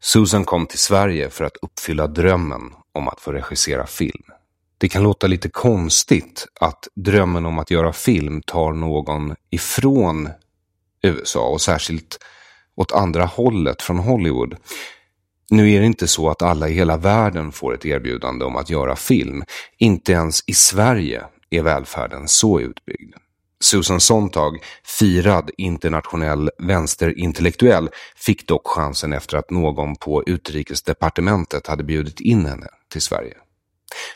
Speaker 1: Susan kom till Sverige för att uppfylla drömmen om att få regissera film. Det kan låta lite konstigt att drömmen om att göra film tar någon ifrån USA och särskilt åt andra hållet från Hollywood. Nu är det inte så att alla i hela världen får ett erbjudande om att göra film. Inte ens i Sverige är välfärden så utbyggd. Susan Sontag, firad internationell vänsterintellektuell, fick dock chansen efter att någon på utrikesdepartementet hade bjudit in henne till Sverige.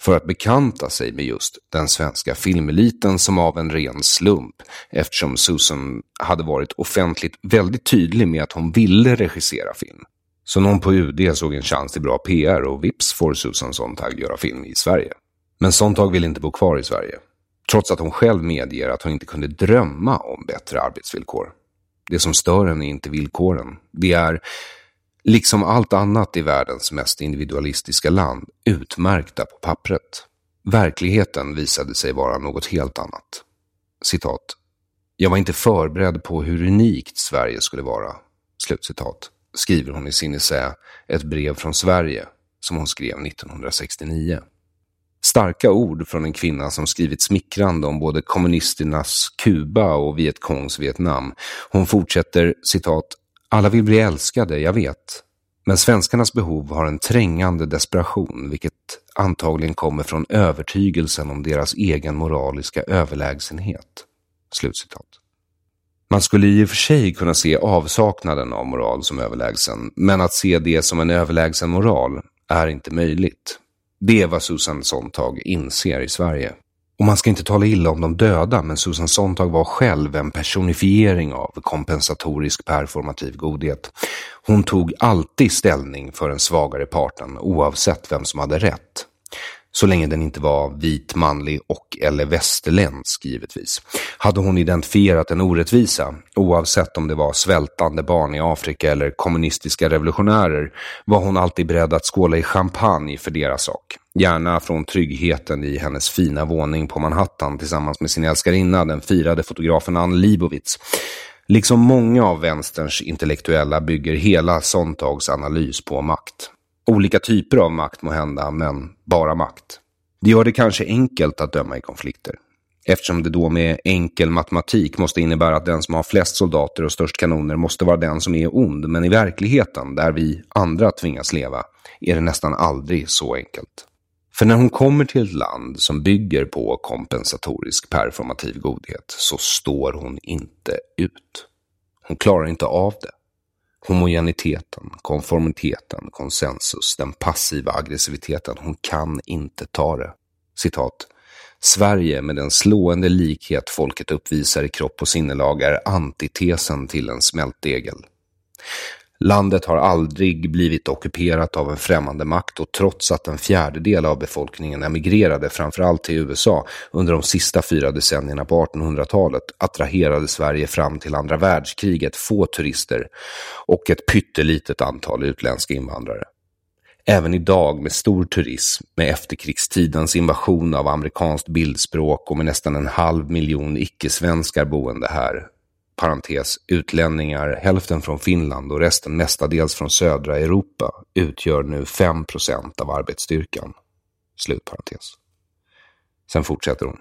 Speaker 1: För att bekanta sig med just den svenska filmeliten som av en ren slump, eftersom Susan hade varit offentligt väldigt tydlig med att hon ville regissera film. Så någon på UD såg en chans till bra PR och vips får Susan Sontag göra film i Sverige. Men Sontag vill inte bo kvar i Sverige. Trots att hon själv medger att hon inte kunde drömma om bättre arbetsvillkor. Det som stör henne är inte villkoren. Det är, liksom allt annat i världens mest individualistiska land, utmärkta på pappret. Verkligheten visade sig vara något helt annat. Citat. Jag var inte förberedd på hur unikt Sverige skulle vara. Slutcitat. Skriver hon i sin essä Ett brev från Sverige som hon skrev 1969. Starka ord från en kvinna som skrivit smickrande om både kommunisternas Kuba och Vietkongs Vietnam. Hon fortsätter citat. Alla vill bli älskade, jag vet. Men svenskarnas behov har en trängande desperation, vilket antagligen kommer från övertygelsen om deras egen moraliska överlägsenhet. Slutcitat. Man skulle i och för sig kunna se avsaknaden av moral som överlägsen, men att se det som en överlägsen moral är inte möjligt. Det är vad Susan Sontag inser i Sverige. Och man ska inte tala illa om de döda, men Susan Sontag var själv en personifiering av kompensatorisk performativ godhet. Hon tog alltid ställning för den svagare parten, oavsett vem som hade rätt. Så länge den inte var vit, manlig och eller västerländsk givetvis. Hade hon identifierat en orättvisa, oavsett om det var svältande barn i Afrika eller kommunistiska revolutionärer, var hon alltid beredd att skåla i champagne för deras sak. Gärna från tryggheten i hennes fina våning på Manhattan tillsammans med sin älskarinna, den firade fotografen Ann Libovitz. Liksom många av vänsterns intellektuella bygger hela Sontags analys på makt. Olika typer av makt må hända, men bara makt. Det gör det kanske enkelt att döma i konflikter. Eftersom det då med enkel matematik måste innebära att den som har flest soldater och störst kanoner måste vara den som är ond. Men i verkligheten, där vi andra tvingas leva, är det nästan aldrig så enkelt. För när hon kommer till ett land som bygger på kompensatorisk performativ godhet så står hon inte ut. Hon klarar inte av det. Homogeniteten, konformiteten, konsensus, den passiva aggressiviteten. Hon kan inte ta det. Citat. Sverige med den slående likhet folket uppvisar i kropp och sinnelag är antitesen till en smältdegel. Landet har aldrig blivit ockuperat av en främmande makt och trots att en fjärdedel av befolkningen emigrerade framförallt till USA under de sista fyra decennierna på 1800-talet attraherade Sverige fram till andra världskriget få turister och ett pyttelitet antal utländska invandrare. Även idag med stor turism, med efterkrigstidens invasion av amerikanskt bildspråk och med nästan en halv miljon icke-svenskar boende här, parentes, utlänningar, hälften från Finland och resten mestadels från södra Europa, utgör nu 5 procent av arbetsstyrkan. Slut parentes. Sen fortsätter hon.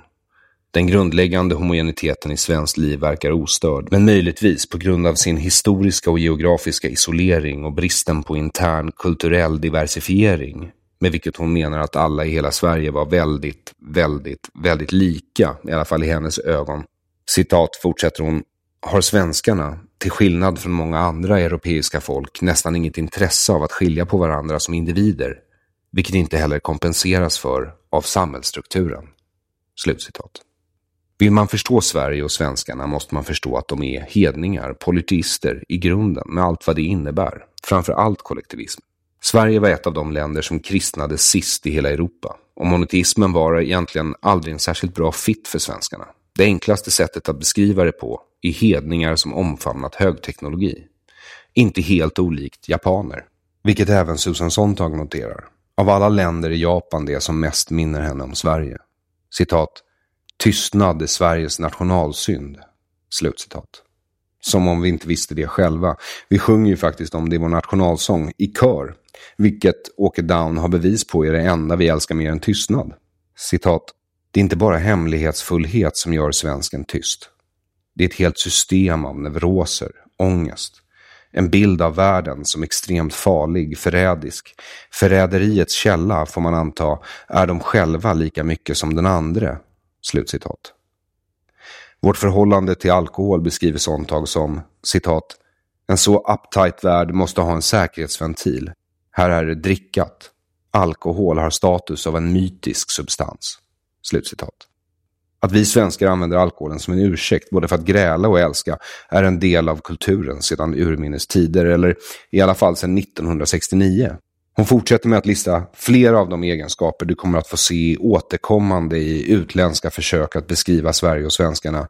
Speaker 1: Den grundläggande homogeniteten i svenskt liv verkar ostörd, men möjligtvis på grund av sin historiska och geografiska isolering och bristen på intern kulturell diversifiering, med vilket hon menar att alla i hela Sverige var väldigt, väldigt, väldigt lika, i alla fall i hennes ögon. Citat fortsätter hon, har svenskarna, till skillnad från många andra europeiska folk, nästan inget intresse av att skilja på varandra som individer, vilket inte heller kompenseras för av samhällsstrukturen. Slutcitat. Vill man förstå Sverige och svenskarna måste man förstå att de är hedningar, politister i grunden med allt vad det innebär. Framför allt kollektivism. Sverige var ett av de länder som kristnades sist i hela Europa. Och monoteismen var egentligen aldrig en särskilt bra fit för svenskarna. Det enklaste sättet att beskriva det på i hedningar som omfamnat högteknologi. Inte helt olikt japaner. Vilket även Susan Sontag noterar. Av alla länder är Japan det som mest minner henne om Sverige. Citat. Tystnad är Sveriges nationalsynd. Slutcitat. Som om vi inte visste det själva. Vi sjunger ju faktiskt om det i vår nationalsång, i kör. Vilket Åke Down har bevis på är det enda vi älskar mer än tystnad. Citat. Det är inte bara hemlighetsfullhet som gör svensken tyst. Det är ett helt system av neuroser, ångest. En bild av världen som extremt farlig, förrädisk. Förräderiets källa, får man anta, är de själva lika mycket som den andre. Slutcitat. Vårt förhållande till alkohol beskriver Sontag som citat en så uptight värld måste ha en säkerhetsventil. Här är det drickat. Alkohol har status av en mytisk substans. Slutcitat. Att vi svenskar använder alkoholen som en ursäkt både för att gräla och älska är en del av kulturen sedan urminnes tider, eller i alla fall sedan 1969. Hon fortsätter med att lista flera av de egenskaper du kommer att få se återkommande i utländska försök att beskriva Sverige och svenskarna,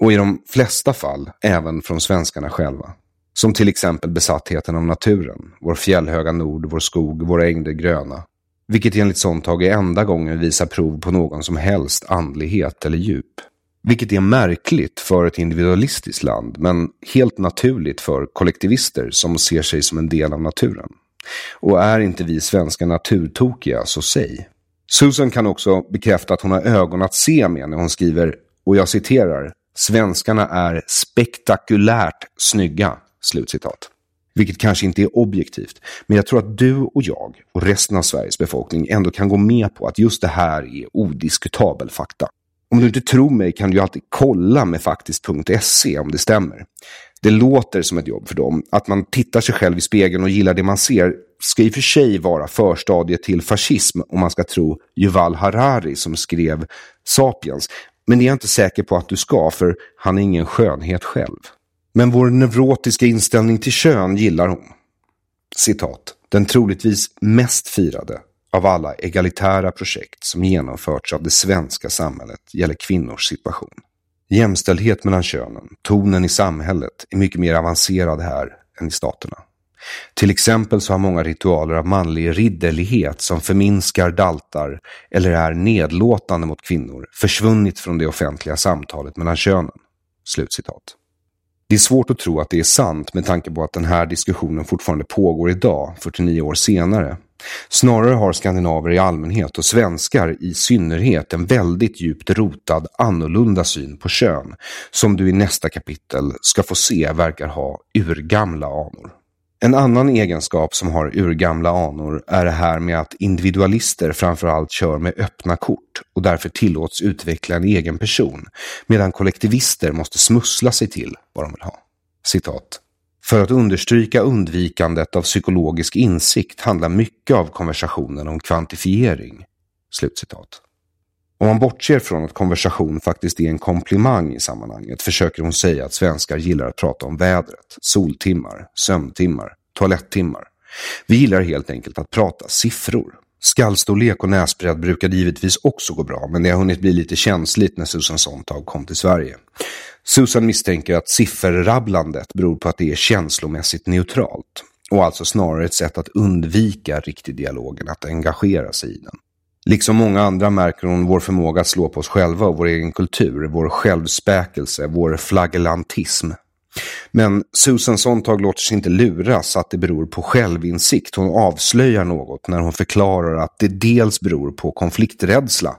Speaker 1: och i de flesta fall även från svenskarna själva. Som till exempel besattheten av naturen, vår fjällhöga nord, vår skog, våra ängder gröna, vilket enligt Sontag är enda gången visar prov på någon som helst andlighet eller djup. Vilket är märkligt för ett individualistiskt land, men helt naturligt för kollektivister som ser sig som en del av naturen. Och är inte vi svenska naturtokiga, så säg. Susan kan också bekräfta att hon har ögon att se med när hon skriver, och jag citerar, Svenskarna är spektakulärt snygga. Slutcitat. Vilket kanske inte är objektivt, men jag tror att du och jag och resten av Sveriges befolkning ändå kan gå med på att just det här är odiskutabel fakta. Om du inte tror mig kan du alltid kolla med faktiskt.se om det stämmer. Det låter som ett jobb för dem. Att man tittar sig själv i spegeln och gillar det man ser ska i och för sig vara förstadiet till fascism om man ska tro Yuval Harari som skrev Sapiens. Men det är jag inte säker på att du ska, för han är ingen skönhet själv. Men vår neurotiska inställning till kön gillar hon. Citat. Den troligtvis mest firade av alla egalitära projekt som genomförts av det svenska samhället gäller kvinnors situation. Jämställdhet mellan könen, tonen i samhället, är mycket mer avancerad här än i staterna. Till exempel så har många ritualer av manlig ridderlighet som förminskar, daltar eller är nedlåtande mot kvinnor försvunnit från det offentliga samtalet mellan könen. Slutcitat. Det är svårt att tro att det är sant med tanke på att den här diskussionen fortfarande pågår idag, 49 år senare. Snarare har skandinaver i allmänhet och svenskar i synnerhet en väldigt djupt rotad annorlunda syn på kön, som du i nästa kapitel ska få se verkar ha urgamla anor. En annan egenskap som har urgamla anor är det här med att individualister framförallt kör med öppna kort och därför tillåts utveckla en egen person, medan kollektivister måste smussla sig till vad de vill ha. Citat. För att understryka undvikandet av psykologisk insikt handlar mycket av konversationen om kvantifiering. Slutcitat. Om man bortser från att konversation faktiskt är en komplimang i sammanhanget försöker hon säga att svenskar gillar att prata om vädret, soltimmar, sömntimmar, toalettimmar. Vi gillar helt enkelt att prata siffror. Skallstorlek och näsbredd brukade givetvis också gå bra, men det har hunnit bli lite känsligt när Susan Sontag kom till Sverige. Susan misstänker att sifferrabblandet beror på att det är känslomässigt neutralt. och alltså snarare ett sätt att undvika riktig dialog än att engagera sig i den. Liksom många andra märker hon vår förmåga att slå på oss själva och vår egen kultur, vår självspäkelse, vår flagellantism. Men Susan Sontag låter sig inte luras att det beror på självinsikt. Hon avslöjar något när hon förklarar att det dels beror på konflikträdsla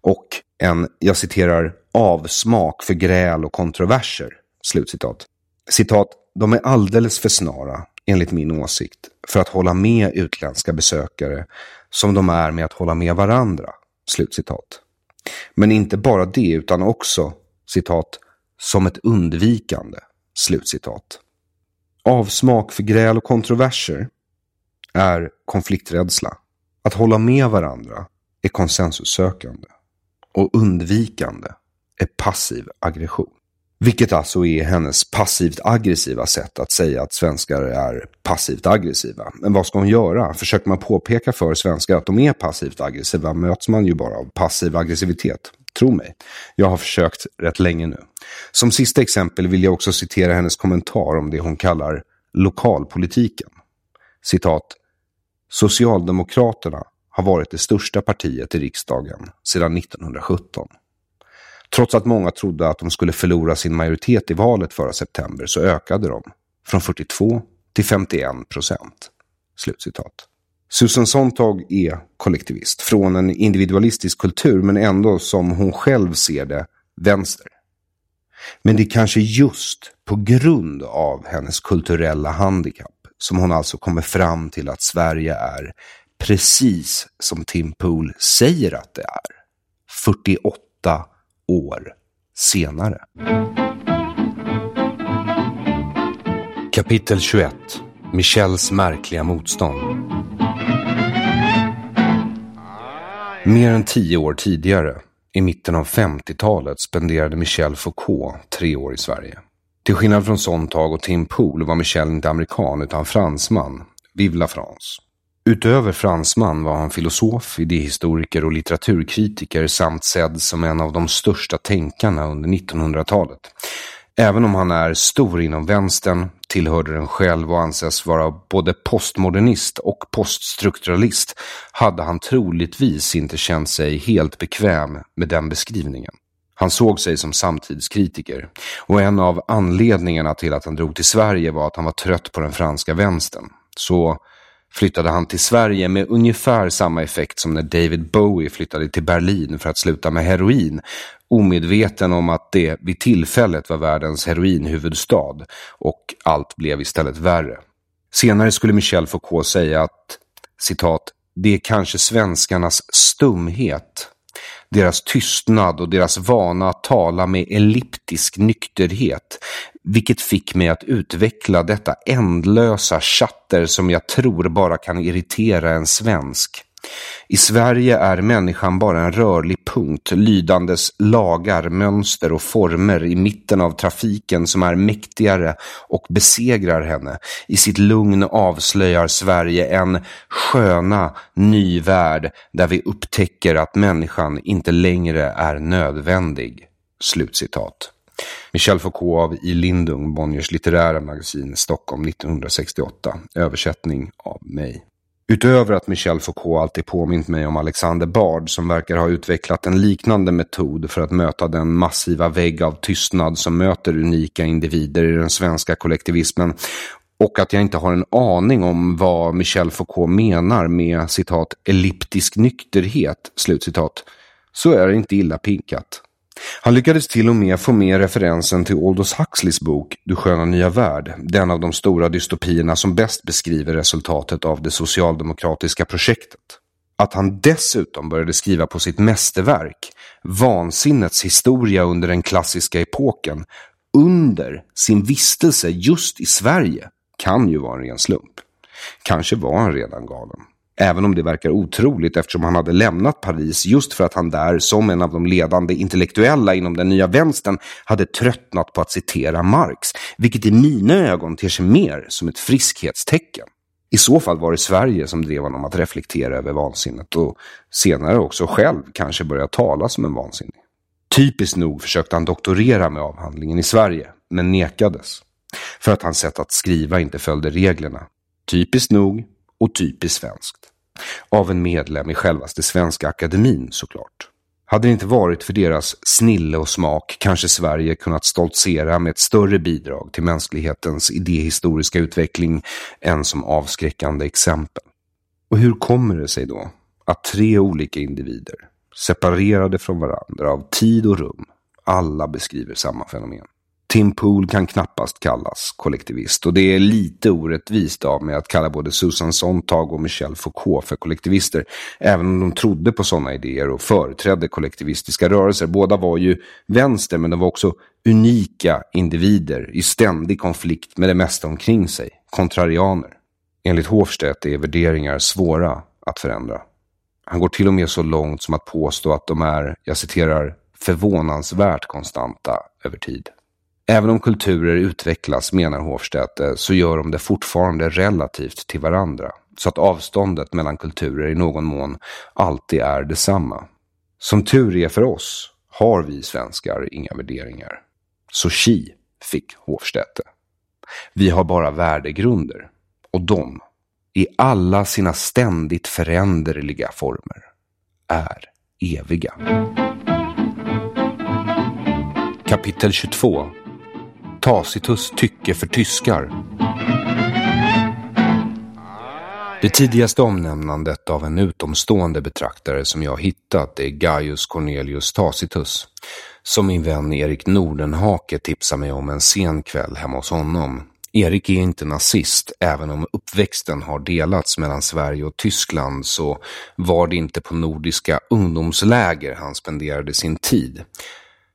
Speaker 1: och en, jag citerar, avsmak för gräl och kontroverser. Slutcitat. Citat, de är alldeles för snara, enligt min åsikt, för att hålla med utländska besökare som de är med att hålla med varandra. Slutcitat. Men inte bara det, utan också, citat, som ett undvikande. Slutcitat. Avsmak för gräl och kontroverser är konflikträdsla. Att hålla med varandra är konsensussökande. Och undvikande är passiv aggression. Vilket alltså är hennes passivt aggressiva sätt att säga att svenskar är passivt aggressiva. Men vad ska hon göra? Försöker man påpeka för svenskar att de är passivt aggressiva möts man ju bara av passiv aggressivitet. Tro mig, jag har försökt rätt länge nu. Som sista exempel vill jag också citera hennes kommentar om det hon kallar lokalpolitiken. Citat. Socialdemokraterna har varit det största partiet i riksdagen sedan 1917. Trots att många trodde att de skulle förlora sin majoritet i valet förra september så ökade de från 42 till 51 procent. Slutcitat. Susan Sontag är kollektivist från en individualistisk kultur men ändå som hon själv ser det vänster. Men det är kanske just på grund av hennes kulturella handikapp som hon alltså kommer fram till att Sverige är precis som Tim Pool säger att det är. 48 år senare. Kapitel 21 Michels märkliga motstånd Mer än tio år tidigare, i mitten av 50-talet, spenderade Michel Foucault tre år i Sverige. Till skillnad från Sontag och Tim Pool var Michel inte amerikan utan fransman. Vive la France. Utöver fransman var han filosof, idéhistoriker och litteraturkritiker samt sedd som en av de största tänkarna under 1900-talet. Även om han är stor inom vänstern tillhörde den själv och anses vara både postmodernist och poststrukturalist hade han troligtvis inte känt sig helt bekväm med den beskrivningen. Han såg sig som samtidskritiker och en av anledningarna till att han drog till Sverige var att han var trött på den franska vänstern. Så flyttade han till Sverige med ungefär samma effekt som när David Bowie flyttade till Berlin för att sluta med heroin, omedveten om att det vid tillfället var världens heroinhuvudstad och allt blev istället värre. Senare skulle Michel Foucault säga att, citat, det är kanske svenskarnas stumhet deras tystnad och deras vana att tala med elliptisk nykterhet, vilket fick mig att utveckla detta ändlösa chatter som jag tror bara kan irritera en svensk. I Sverige är människan bara en rörlig punkt, lydandes lagar, mönster och former i mitten av trafiken som är mäktigare och besegrar henne. I sitt lugn avslöjar Sverige en sköna ny värld där vi upptäcker att människan inte längre är nödvändig. Slutcitat. Michel Foucault av I. Lindung, Bonniers litterära magasin, Stockholm 1968. Översättning av mig. Utöver att Michel Foucault alltid påmint mig om Alexander Bard som verkar ha utvecklat en liknande metod för att möta den massiva vägg av tystnad som möter unika individer i den svenska kollektivismen och att jag inte har en aning om vad Michel Foucault menar med citat elliptisk nykterhet, slutcitat, så är det inte illa pinkat. Han lyckades till och med få med referensen till Aldous Huxleys bok Du sköna nya värld, den av de stora dystopierna som bäst beskriver resultatet av det socialdemokratiska projektet. Att han dessutom började skriva på sitt mästerverk, vansinnets historia under den klassiska epoken, under sin vistelse just i Sverige, kan ju vara en ren slump. Kanske var han redan galen. Även om det verkar otroligt eftersom han hade lämnat Paris just för att han där, som en av de ledande intellektuella inom den nya vänstern, hade tröttnat på att citera Marx, vilket i mina ögon ter sig mer som ett friskhetstecken. I så fall var det Sverige som drev honom att reflektera över vansinnet och senare också själv kanske börja tala som en vansinnig. Typiskt nog försökte han doktorera med avhandlingen i Sverige, men nekades. För att hans sätt att skriva inte följde reglerna. Typiskt nog och typiskt svenskt. Av en medlem i självaste Svenska Akademin såklart. Hade det inte varit för deras snille och smak kanske Sverige kunnat stoltsera med ett större bidrag till mänsklighetens idéhistoriska utveckling än som avskräckande exempel. Och hur kommer det sig då att tre olika individer, separerade från varandra av tid och rum, alla beskriver samma fenomen? Tim Pool kan knappast kallas kollektivist och det är lite orättvist av mig att kalla både Susan Sontag och Michel Foucault för kollektivister, även om de trodde på sådana idéer och företrädde kollektivistiska rörelser. Båda var ju vänster, men de var också unika individer i ständig konflikt med det mesta omkring sig, kontrarianer. Enligt Hofstedt är värderingar svåra att förändra. Han går till och med så långt som att påstå att de är, jag citerar, förvånansvärt konstanta över tid. Även om kulturer utvecklas, menar Hofstedt, eh, så gör de det fortfarande relativt till varandra. Så att avståndet mellan kulturer i någon mån alltid är detsamma. Som tur är för oss har vi svenskar inga värderingar. Så chi fick Hofstedt Vi har bara värdegrunder. Och de, i alla sina ständigt föränderliga former, är eviga. Kapitel 22 Tacitus tycke för tyskar. Det tidigaste omnämnandet av en utomstående betraktare som jag hittat är Gaius Cornelius Tacitus, som min vän Erik Nordenhake tipsade mig om en sen kväll hemma hos honom. Erik är inte nazist, även om uppväxten har delats mellan Sverige och Tyskland så var det inte på nordiska ungdomsläger han spenderade sin tid.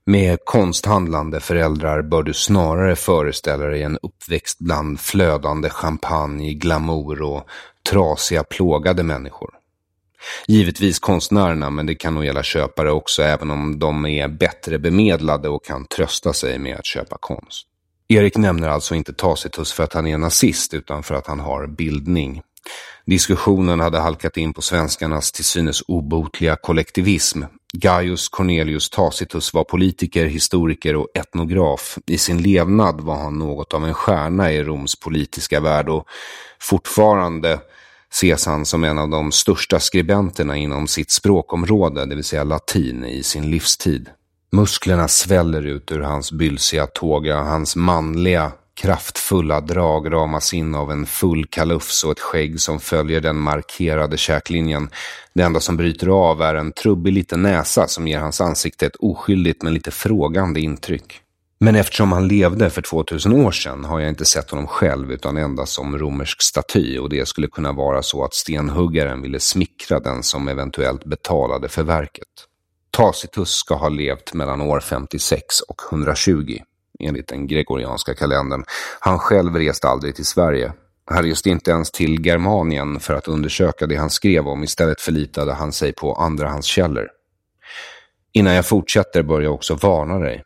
Speaker 1: Med konsthandlande föräldrar bör du snarare föreställa dig en uppväxt bland flödande champagne, glamour och trasiga plågade människor. Givetvis konstnärerna, men det kan nog gälla köpare också, även om de är bättre bemedlade och kan trösta sig med att köpa konst. Erik nämner alltså inte Tacitus för att han är nazist, utan för att han har bildning. Diskussionen hade halkat in på svenskarnas till synes obotliga kollektivism. Gaius Cornelius Tacitus var politiker, historiker och etnograf. I sin levnad var han något av en stjärna i Roms politiska värld och fortfarande ses han som en av de största skribenterna inom sitt språkområde, det vill säga latin, i sin livstid. Musklerna sväller ut ur hans bylsiga tåga, hans manliga Kraftfulla drag ramas in av en full kalufs och ett skägg som följer den markerade käklinjen. Det enda som bryter av är en trubbig liten näsa som ger hans ansikte ett oskyldigt men lite frågande intryck. Men eftersom han levde för 2000 år sedan har jag inte sett honom själv utan endast som romersk staty och det skulle kunna vara så att stenhuggaren ville smickra den som eventuellt betalade för verket. Tacitus ska ha levt mellan år 56 och 120 enligt den gregorianska kalendern. Han själv reste aldrig till Sverige. Han reste inte ens till Germanien för att undersöka det han skrev om. Istället förlitade han sig på andrahandskällor. Innan jag fortsätter bör jag också varna dig.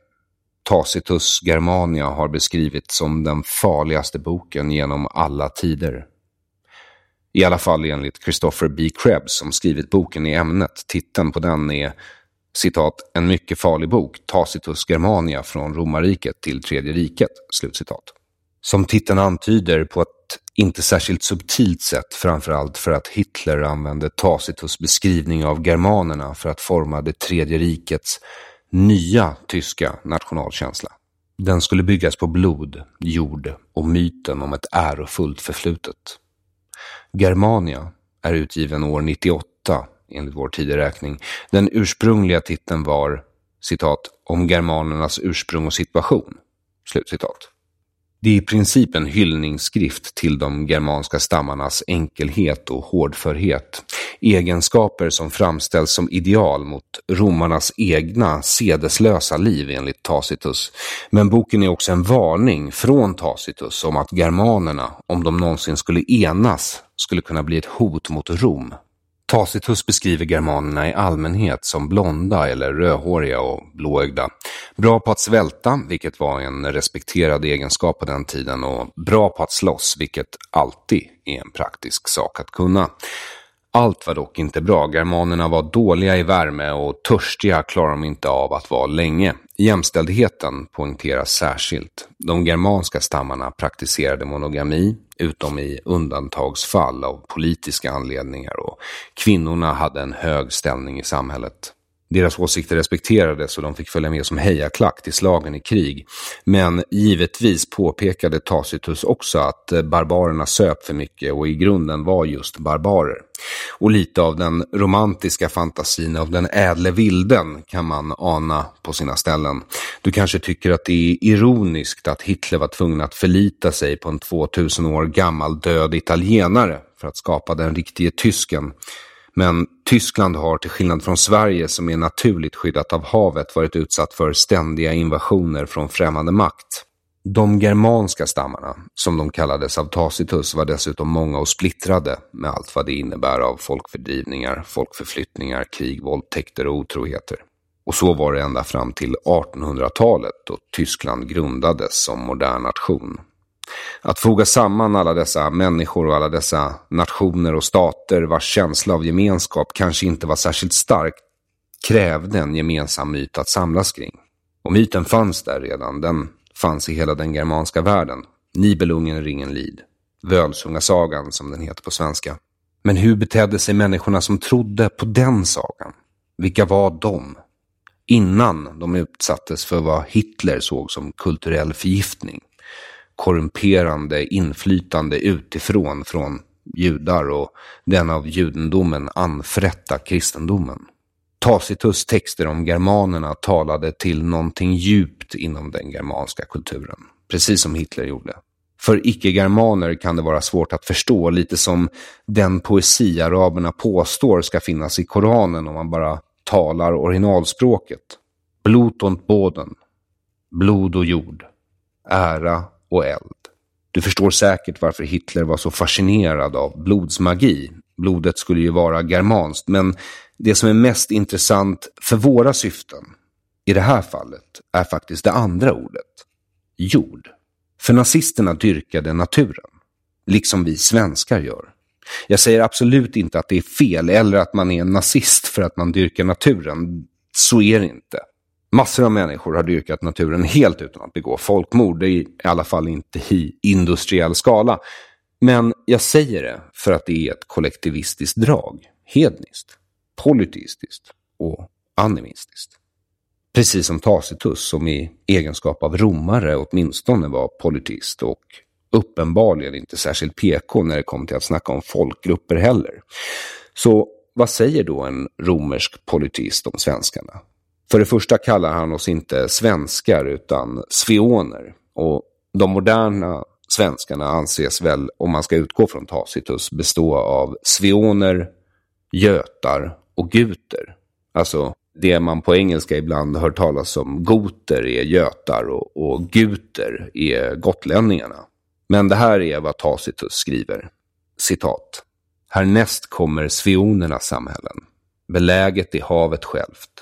Speaker 1: Tacitus Germania har beskrivits som den farligaste boken genom alla tider. I alla fall enligt Christopher B. Krebs som skrivit boken i ämnet. Titeln på den är citat, en mycket farlig bok, Tacitus Germania från romarriket till tredje riket, slutcitat. Som titeln antyder på ett inte särskilt subtilt sätt, framförallt för att Hitler använde Tacitus beskrivning av germanerna för att forma det tredje rikets nya tyska nationalkänsla. Den skulle byggas på blod, jord och myten om ett ärofullt förflutet. Germania är utgiven år 98 enligt vår tideräkning. Den ursprungliga titeln var citat, om germanernas ursprung och situation. Slutcitat. Det är i princip en hyllningsskrift till de germanska stammarnas enkelhet och hårdförhet. Egenskaper som framställs som ideal mot romarnas egna sedeslösa liv enligt Tacitus. Men boken är också en varning från Tacitus om att germanerna, om de någonsin skulle enas, skulle kunna bli ett hot mot Rom. Tacitus beskriver germanerna i allmänhet som blonda eller rödhåriga och blåögda. Bra på att svälta, vilket var en respekterad egenskap på den tiden och bra på att slåss, vilket alltid är en praktisk sak att kunna. Allt var dock inte bra. Germanerna var dåliga i värme och törstiga klarar de inte av att vara länge. Jämställdheten poängteras särskilt. De germanska stammarna praktiserade monogami, utom i undantagsfall av politiska anledningar och kvinnorna hade en hög ställning i samhället. Deras åsikter respekterades och de fick följa med som hejaklack till slagen i krig. Men givetvis påpekade Tacitus också att eh, barbarerna söp för mycket och i grunden var just barbarer. Och lite av den romantiska fantasin av den ädle vilden kan man ana på sina ställen. Du kanske tycker att det är ironiskt att Hitler var tvungen att förlita sig på en 2000 år gammal död italienare för att skapa den riktige tysken. Men Tyskland har, till skillnad från Sverige som är naturligt skyddat av havet, varit utsatt för ständiga invasioner från främmande makt. De germanska stammarna, som de kallades av Tacitus, var dessutom många och splittrade med allt vad det innebär av folkfördrivningar, folkförflyttningar, krig, våldtäkter och otroheter. Och så var det ända fram till 1800-talet då Tyskland grundades som modern nation. Att foga samman alla dessa människor och alla dessa nationer och stater vars känsla av gemenskap kanske inte var särskilt stark krävde en gemensam myt att samlas kring. Och myten fanns där redan, den fanns i hela den germanska världen. Nibelungen ringen lid. Völsungasagan som den heter på svenska. Men hur betedde sig människorna som trodde på den sagan? Vilka var de? Innan de utsattes för vad Hitler såg som kulturell förgiftning korrumperande inflytande utifrån från judar och den av judendomen anfrätta kristendomen. Tacitus texter om germanerna talade till någonting djupt inom den germanska kulturen, precis som Hitler gjorde. För icke-germaner kan det vara svårt att förstå, lite som den poesi araberna påstår ska finnas i Koranen om man bara talar originalspråket. Blut und Boden, blod och jord, ära och eld. Du förstår säkert varför Hitler var så fascinerad av blodsmagi. Blodet skulle ju vara germanskt, men det som är mest intressant för våra syften i det här fallet är faktiskt det andra ordet, jord. För nazisterna dyrkade naturen, liksom vi svenskar gör. Jag säger absolut inte att det är fel eller att man är en nazist för att man dyrkar naturen. Så är det inte. Massor av människor har dyrkat naturen helt utan att begå folkmord, det är i alla fall inte i industriell skala. Men jag säger det för att det är ett kollektivistiskt drag, hedniskt, politistiskt och animistiskt. Precis som Tacitus som i egenskap av romare åtminstone var politist och uppenbarligen inte särskilt PK när det kom till att snacka om folkgrupper heller. Så vad säger då en romersk politist om svenskarna? För det första kallar han oss inte svenskar utan sveoner. Och de moderna svenskarna anses väl, om man ska utgå från Tacitus, bestå av sveoner, götar och guter. Alltså det man på engelska ibland hör talas om goter är götar och, och guter är gotlänningarna. Men det här är vad Tacitus skriver. Citat. Härnäst kommer sveonernas samhällen, beläget i havet självt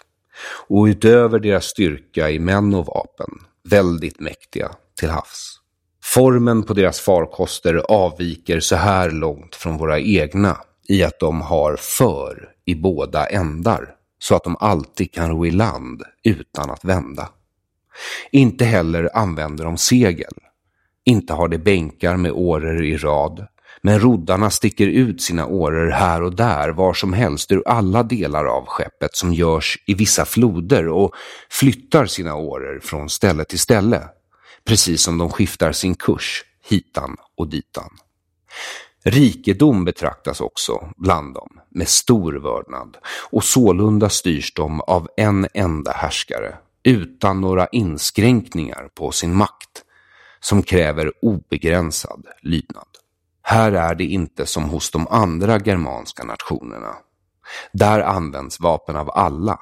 Speaker 1: och utöver deras styrka i män och vapen, väldigt mäktiga till havs. Formen på deras farkoster avviker så här långt från våra egna i att de har för i båda ändar, så att de alltid kan ro i land utan att vända. Inte heller använder de segel. Inte har de bänkar med åror i rad, men roddarna sticker ut sina åror här och där var som helst ur alla delar av skeppet som görs i vissa floder och flyttar sina åror från ställe till ställe, precis som de skiftar sin kurs hitan och ditan. Rikedom betraktas också bland dem med stor vördnad och sålunda styrs de av en enda härskare utan några inskränkningar på sin makt som kräver obegränsad lydnad. Här är det inte som hos de andra germanska nationerna. Där används vapen av alla,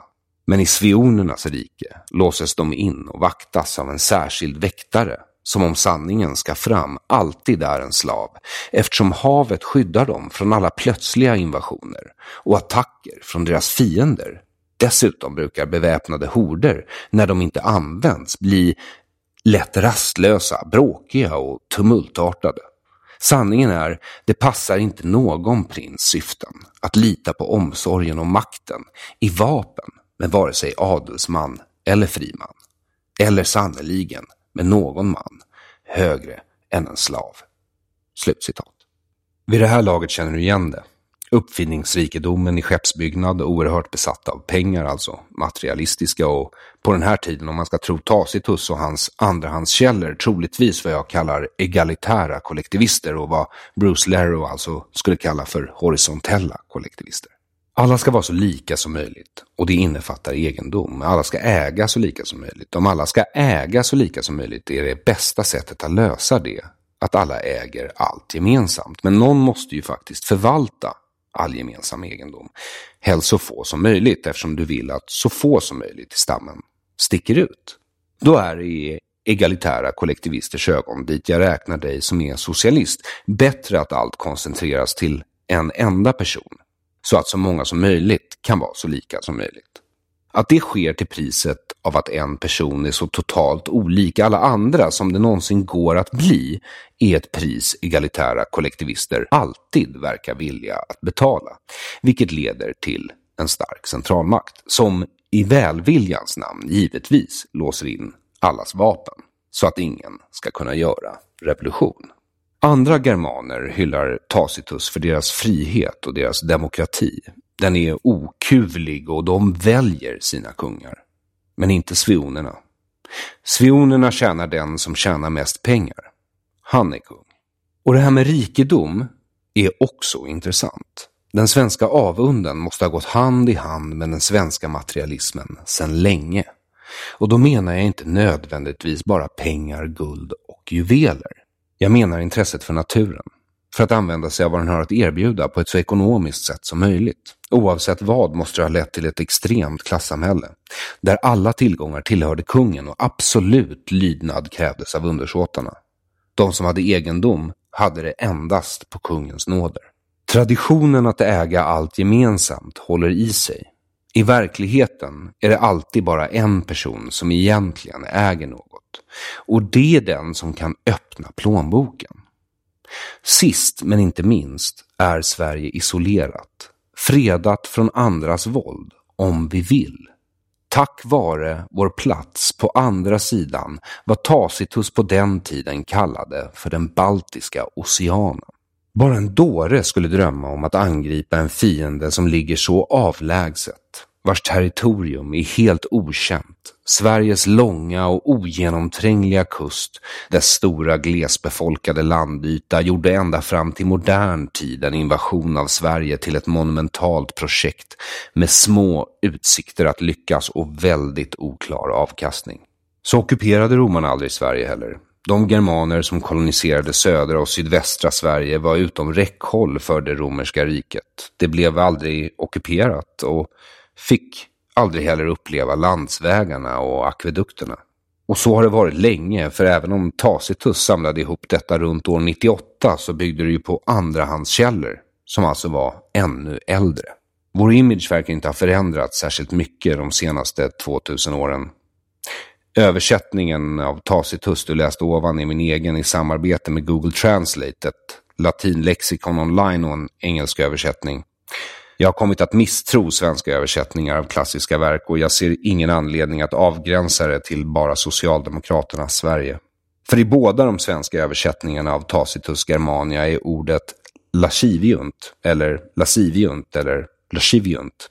Speaker 1: men i sveonernas rike låses de in och vaktas av en särskild väktare som om sanningen ska fram alltid är en slav eftersom havet skyddar dem från alla plötsliga invasioner och attacker från deras fiender. Dessutom brukar beväpnade horder, när de inte används, bli lätt rastlösa, bråkiga och tumultartade. Sanningen är, det passar inte någon prins syften att lita på omsorgen och makten i vapen med vare sig adelsman eller friman. Eller sannoliken med någon man högre än en slav. Slutcitat. Vid det här laget känner du igen det. Uppfinningsrikedomen i skeppsbyggnad, oerhört besatta av pengar, alltså materialistiska och på den här tiden, om man ska tro Tacitus och hans andrahandskällor, troligtvis vad jag kallar egalitära kollektivister och vad Bruce Lerrow alltså skulle kalla för horisontella kollektivister. Alla ska vara så lika som möjligt och det innefattar egendom. Alla ska äga så lika som möjligt. Om alla ska äga så lika som möjligt är det bästa sättet att lösa det att alla äger allt gemensamt. Men någon måste ju faktiskt förvalta all gemensam egendom. Helst så få som möjligt eftersom du vill att så få som möjligt i stammen sticker ut. Då är det i egalitära kollektivisters ögon, dit jag räknar dig som är socialist, bättre att allt koncentreras till en enda person så att så många som möjligt kan vara så lika som möjligt. Att det sker till priset av att en person är så totalt olik alla andra som det någonsin går att bli är ett pris egalitära kollektivister alltid verkar vilja att betala. Vilket leder till en stark centralmakt som i välviljans namn givetvis låser in allas vapen så att ingen ska kunna göra revolution. Andra germaner hyllar Tacitus för deras frihet och deras demokrati. Den är okuvlig och de väljer sina kungar. Men inte svionerna. Svionerna tjänar den som tjänar mest pengar. Han är kung. Och det här med rikedom är också intressant. Den svenska avunden måste ha gått hand i hand med den svenska materialismen sedan länge. Och då menar jag inte nödvändigtvis bara pengar, guld och juveler. Jag menar intresset för naturen. För att använda sig av vad den har att erbjuda på ett så ekonomiskt sätt som möjligt. Oavsett vad måste det ha lett till ett extremt klassamhälle. Där alla tillgångar tillhörde kungen och absolut lydnad krävdes av undersåtarna. De som hade egendom hade det endast på kungens nåder. Traditionen att äga allt gemensamt håller i sig. I verkligheten är det alltid bara en person som egentligen äger något. Och det är den som kan öppna plånboken. Sist men inte minst är Sverige isolerat, fredat från andras våld om vi vill. Tack vare vår plats på andra sidan vad Tacitus på den tiden kallade för den baltiska oceanen. Bara en dåre skulle drömma om att angripa en fiende som ligger så avlägset vars territorium är helt okänt, Sveriges långa och ogenomträngliga kust, dess stora glesbefolkade landyta gjorde ända fram till modern tid en invasion av Sverige till ett monumentalt projekt med små utsikter att lyckas och väldigt oklar avkastning. Så ockuperade romarna aldrig Sverige heller. De germaner som koloniserade södra och sydvästra Sverige var utom räckhåll för det romerska riket. Det blev aldrig ockuperat och fick aldrig heller uppleva landsvägarna och akvedukterna. Och så har det varit länge, för även om Tacitus samlade ihop detta runt år 98 så byggde det ju på andrahandskällor, som alltså var ännu äldre. Vår image verkar inte ha förändrats särskilt mycket de senaste 2000 åren. Översättningen av Tacitus du läste ovan är min egen i samarbete med Google Translate, ett latinlexikon online och en engelsk översättning. Jag har kommit att misstro svenska översättningar av klassiska verk och jag ser ingen anledning att avgränsa det till bara Socialdemokraternas Sverige. För i båda de svenska översättningarna av Tacitus Germania är ordet lasciviunt, eller lasciviunt, eller lasciviunt,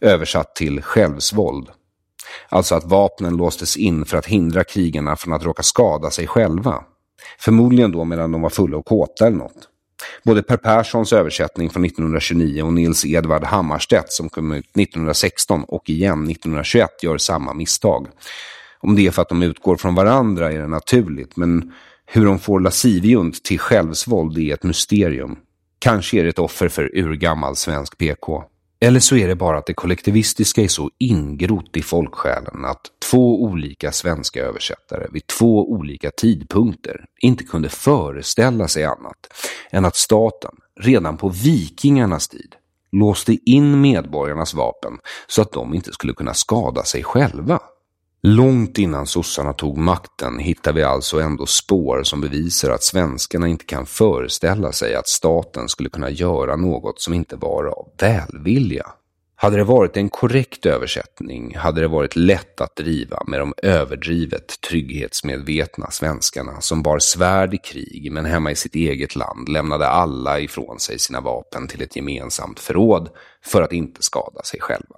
Speaker 1: översatt till självsvåld. Alltså att vapnen låstes in för att hindra krigarna från att råka skada sig själva. Förmodligen då medan de var fulla och kåta eller något. Både Per Perssons översättning från 1929 och Nils Edvard Hammarstedt som kom ut 1916 och igen 1921 gör samma misstag. Om det är för att de utgår från varandra är det naturligt, men hur de får lasciviunt till självsvåld är ett mysterium. Kanske är det ett offer för urgammal svensk PK. Eller så är det bara att det kollektivistiska är så ingrott i folksjälen att två olika svenska översättare vid två olika tidpunkter inte kunde föreställa sig annat än att staten redan på vikingarnas tid låste in medborgarnas vapen så att de inte skulle kunna skada sig själva. Långt innan sossarna tog makten hittar vi alltså ändå spår som bevisar att svenskarna inte kan föreställa sig att staten skulle kunna göra något som inte var av välvilja. Hade det varit en korrekt översättning hade det varit lätt att driva med de överdrivet trygghetsmedvetna svenskarna som bar svärd i krig men hemma i sitt eget land lämnade alla ifrån sig sina vapen till ett gemensamt förråd för att inte skada sig själva.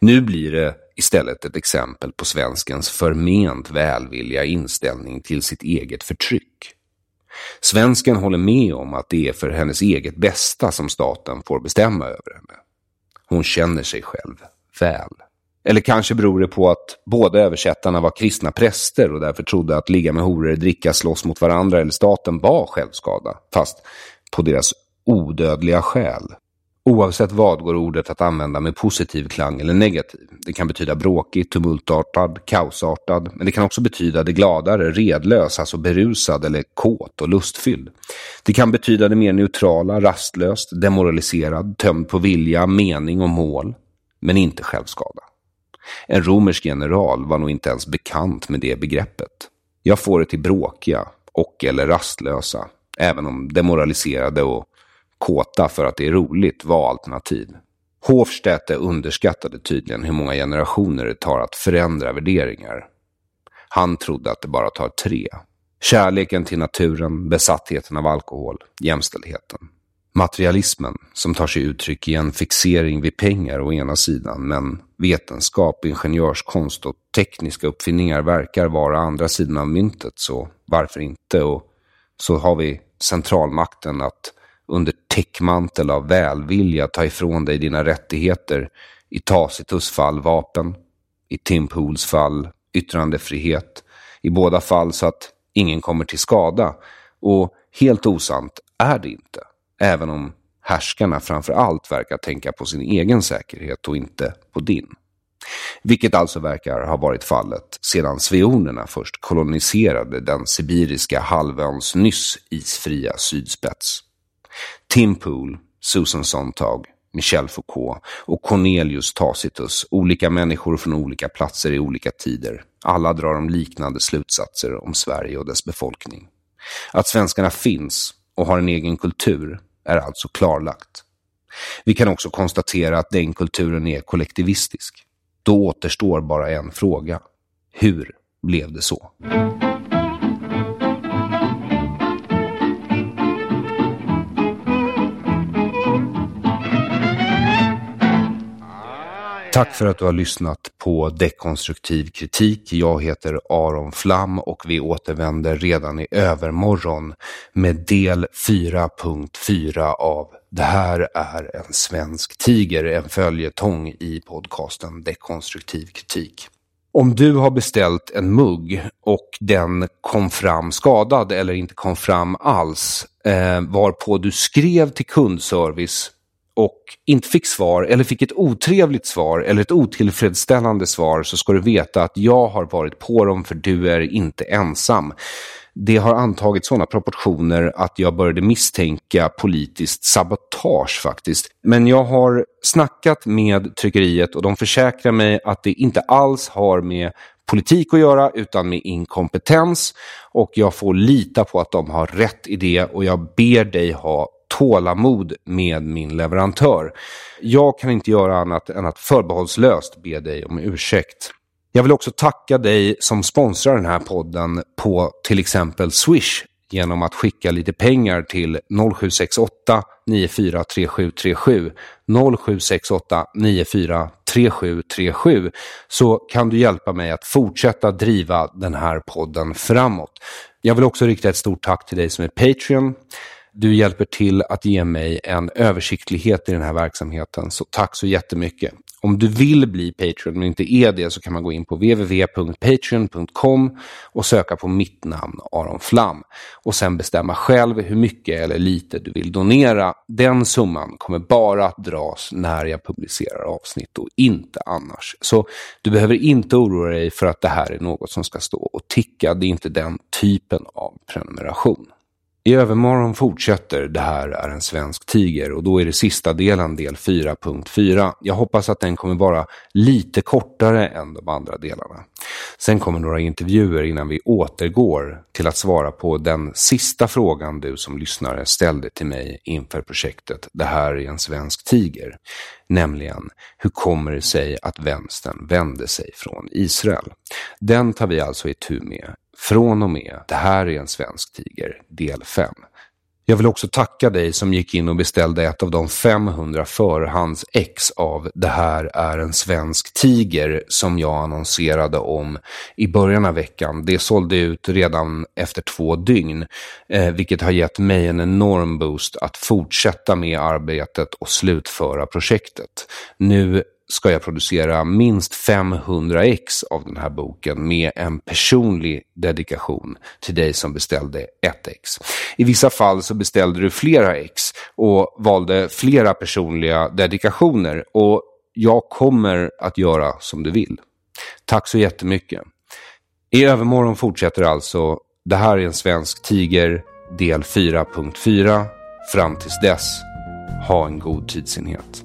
Speaker 1: Nu blir det istället ett exempel på svenskens förment välvilliga inställning till sitt eget förtryck. Svensken håller med om att det är för hennes eget bästa som staten får bestämma över henne. Hon känner sig själv väl. Eller kanske beror det på att båda översättarna var kristna präster och därför trodde att ligga med horor, dricka, slåss mot varandra eller staten var självskada, fast på deras odödliga själ. Oavsett vad går ordet att använda med positiv klang eller negativ. Det kan betyda bråkig, tumultartad, kaosartad, men det kan också betyda det gladare, redlös, alltså berusad eller kåt och lustfylld. Det kan betyda det mer neutrala, rastlöst, demoraliserad, tömd på vilja, mening och mål, men inte självskada. En romersk general var nog inte ens bekant med det begreppet. Jag får det till bråkiga och eller rastlösa, även om demoraliserade och kåta för att det är roligt var alternativ. Hofstädte underskattade tydligen hur många generationer det tar att förändra värderingar. Han trodde att det bara tar tre. Kärleken till naturen, besattheten av alkohol, jämställdheten. Materialismen, som tar sig uttryck i en fixering vid pengar å ena sidan, men vetenskap, ingenjörskonst och tekniska uppfinningar verkar vara andra sidan av myntet, så varför inte? Och så har vi centralmakten att under täckmantel av välvilja ta ifrån dig dina rättigheter, i Tacitus fall vapen, i Tim Pools fall yttrandefrihet, i båda fall så att ingen kommer till skada. Och helt osant är det inte, även om härskarna framför allt verkar tänka på sin egen säkerhet och inte på din. Vilket alltså verkar ha varit fallet sedan sveonerna först koloniserade den sibiriska halvöns nyss isfria sydspets. Tim Pool, Susan Sontag, Michel Foucault och Cornelius Tacitus, olika människor från olika platser i olika tider. Alla drar de liknande slutsatser om Sverige och dess befolkning. Att svenskarna finns och har en egen kultur är alltså klarlagt. Vi kan också konstatera att den kulturen är kollektivistisk. Då återstår bara en fråga. Hur blev det så? Tack för att du har lyssnat på Dekonstruktiv kritik. Jag heter Aron Flam och vi återvänder redan i övermorgon med del 4.4 av Det här är en svensk tiger, en följetong i podcasten Dekonstruktiv kritik. Om du har beställt en mugg och den kom fram skadad eller inte kom fram alls, eh, varpå du skrev till kundservice och inte fick svar eller fick ett otrevligt svar eller ett otillfredsställande svar så ska du veta att jag har varit på dem för du är inte ensam. Det har antagit sådana proportioner att jag började misstänka politiskt sabotage faktiskt. Men jag har snackat med tryckeriet och de försäkrar mig att det inte alls har med politik att göra utan med inkompetens och jag får lita på att de har rätt idé och jag ber dig ha tålamod med min leverantör. Jag kan inte göra annat än att förbehållslöst be dig om ursäkt. Jag vill också tacka dig som sponsrar den här podden på till exempel Swish genom att skicka lite pengar till 0768 943737 0768 943737 så kan du hjälpa mig att fortsätta driva den här podden framåt. Jag vill också rikta ett stort tack till dig som är Patreon. Du hjälper till att ge mig en översiktlighet i den här verksamheten, så tack så jättemycket. Om du vill bli Patreon men inte är det så kan man gå in på www.patreon.com och söka på mitt namn Aron Flam och sen bestämma själv hur mycket eller lite du vill donera. Den summan kommer bara att dras när jag publicerar avsnitt och inte annars. Så du behöver inte oroa dig för att det här är något som ska stå och ticka. Det är inte den typen av prenumeration. I övermorgon fortsätter Det här är en svensk tiger och då är det sista delen, del 4.4. Jag hoppas att den kommer vara lite kortare än de andra delarna. Sen kommer några intervjuer innan vi återgår till att svara på den sista frågan du som lyssnare ställde till mig inför projektet Det här är en svensk tiger. Nämligen, hur kommer det sig att vänstern vände sig från Israel? Den tar vi alltså i tur med från och med Det här är en svensk tiger, del 5. Jag vill också tacka dig som gick in och beställde ett av de 500 förhands ex av Det här är en svensk tiger som jag annonserade om i början av veckan. Det sålde ut redan efter två dygn, eh, vilket har gett mig en enorm boost att fortsätta med arbetet och slutföra projektet. Nu ska jag producera minst 500 ex av den här boken med en personlig dedikation till dig som beställde ett ex. I vissa fall så beställde du flera ex och valde flera personliga dedikationer och jag kommer att göra som du vill. Tack så jättemycket. I övermorgon fortsätter alltså Det här är en svensk tiger del 4.4. Fram tills dess, ha en god tidsenhet.